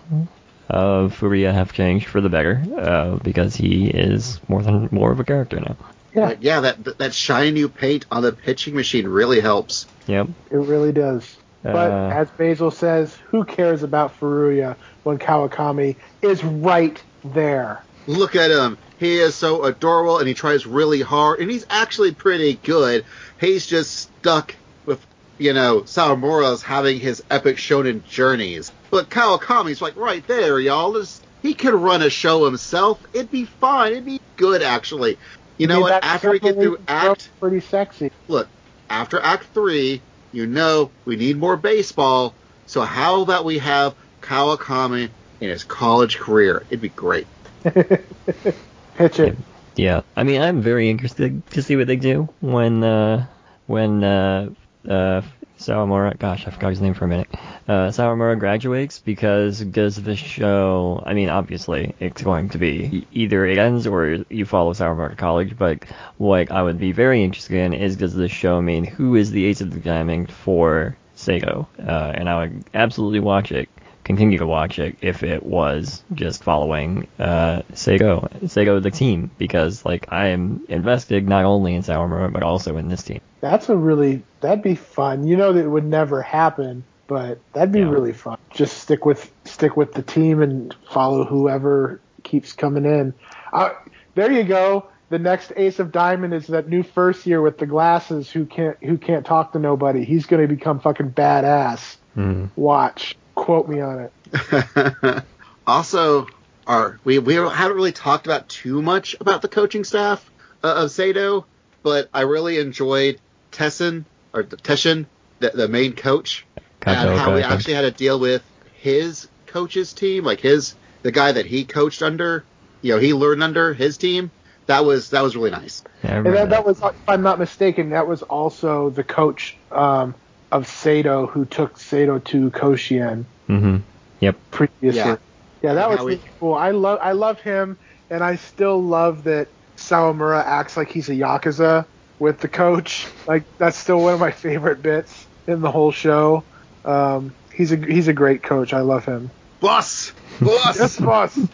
of Furuya have changed for the better uh, because he is more than more of a character now. Yeah, But yeah, that that shiny new paint on the pitching machine really helps. Yep. it really does. But Uh, as Basil says, who cares about Furuya when Kawakami is right there? Look at him. He is so adorable and he tries really hard and he's actually pretty good. He's just stuck with, you know, Sawamura's having his epic shonen journeys. But Kawakami's like right there, y'all. This- he could run a show himself. It'd be fine. It'd be good actually. You know what? After we get through Act pretty sexy. look, after Act Three, you know we need more baseball. So how about we have Kawakami in his college career? It'd be great. Pitch it. Yeah, I mean, I'm very interested to see what they do when uh, when uh, uh, Sawamura. Gosh, I forgot his name for a minute. Uh, Sawamura graduates because does the show? I mean, obviously, it's going to be either it ends or you follow Sawamura to college. But what I would be very interested in is does the show mean who is the ace of the diamond for Seido? Uh, and I would absolutely watch it continue to watch it if it was just following uh, Seido, Seido the team, because like I am invested not only in Sawamura but also in this team. That's a really that'd be fun. You know that it would never happen, but that'd be Yeah. really fun. Just stick with stick with the team and follow whoever keeps coming in. Uh, there you go. The next Ace of Diamond is that new first year with the glasses who can't who can't talk to nobody. He's going to become fucking badass. Mm. Watch. Quote me on it. also, our, we we haven't really talked about too much about the coaching staff uh, of Seido, but I really enjoyed Tessin or Teshin, the, the main coach, Kato and how we actually had to deal with his coach's team, like his the guy that he coached under, you know, he learned under his team. That was that was really nice. Yeah, And that, that was, if I'm not mistaken, that was also the coach um, of Sato who took Sato to Koshien hmm Yep. previously. Yeah. Yeah, that was how really cool. I love I love him, and I still love that Sawamura acts like he's a yakuza with the coach. Like that's still one of my favorite bits in the whole show. Um, he's a he's a great coach. I love him. Boss, boss. Yes, boss.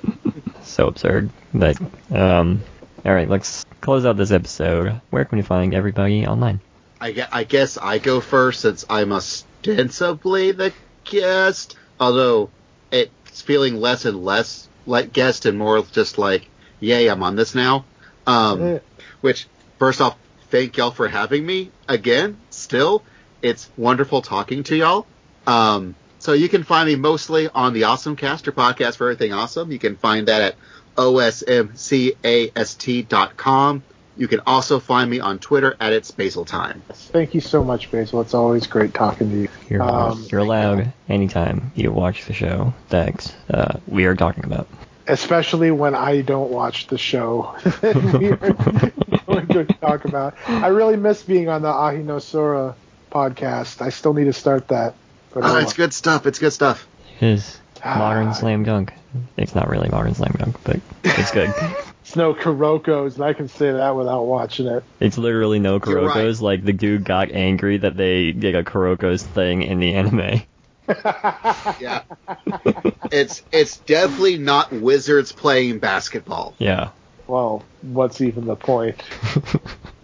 So absurd. But um, all right, let's close out this episode. Where can we find everybody online? I, I guess I go first since I'm ostensibly the guest, although it's feeling less and less like guest and more just like, yay, I'm on this now. Um, which, first off, thank y'all for having me again. Still, it's wonderful talking to y'all. Um, so you can find me mostly on the Awesome Caster podcast for everything awesome. You can find that at osmcast.com. You can also find me on Twitter at it's Basil Time. Thank you so much, Basil. It's always great talking to you. You're, Um, you're allowed anytime you watch the show that uh, we are talking about. especially when I don't watch the show. we are going to talk about. I really miss being on the Ahiru no Sora podcast. I still need to start that. But Oh, it's good stuff. It's good stuff. It is modern Ah. slam dunk. It's not really modern slam dunk, but it's good. It's no Kuroko's, and I can say that without watching it. it's literally no You're right. Like the dude got angry that they did a Kuroko's thing in the anime. Yeah. it's it's definitely not wizards playing basketball. Yeah. Well, what's even the point?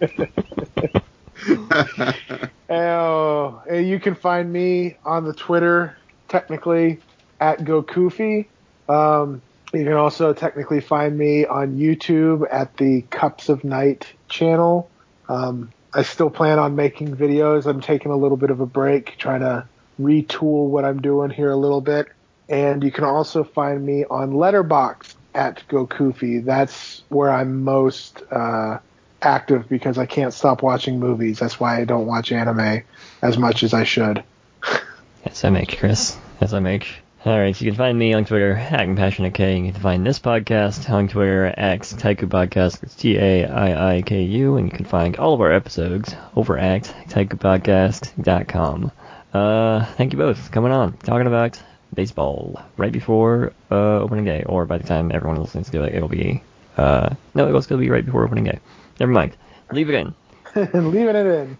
Oh, and you can find me on the Twitter, technically at GoKufi. Um, you can also technically find me on YouTube at the Cups of Night channel. Um, I still plan on making videos. I'm taking a little bit of a break, trying to retool what I'm doing here a little bit. And you can also find me on Letterboxd at GoKufi. That's where I'm most uh, active because I can't stop watching movies. That's why I don't watch anime as much as I should. Yes, I make, Chris. SMH. Alright, so you can find me on Twitter at Compassionate K. You can find this podcast on Twitter at Taiiku Podcast. It's T A I I K U. And you can find all of our episodes over at taiikupodcast.com. Uh, thank you both coming on, talking about baseball right before uh, opening day, or by the time everyone listens to it, it'll be uh, no, it'll still be right before opening day. Never mind. Leave it in. Leave it in.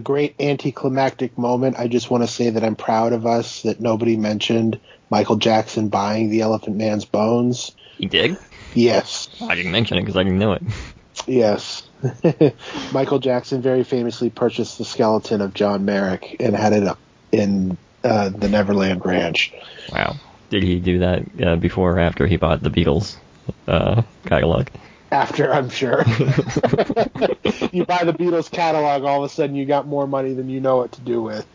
Great anticlimactic moment, I just want to say that I'm proud of us that nobody mentioned Michael Jackson buying the Elephant Man's bones. You did? Yes, I didn't mention it because I didn't know it. yes. Michael Jackson very famously purchased the skeleton of John Merrick and had it up in uh, the Neverland Ranch. Wow. Did he do that uh, before or after he bought the Beatles uh, catalog? After, I'm sure. you buy the Beatles catalog, all of a sudden you got more money than you know what to do with.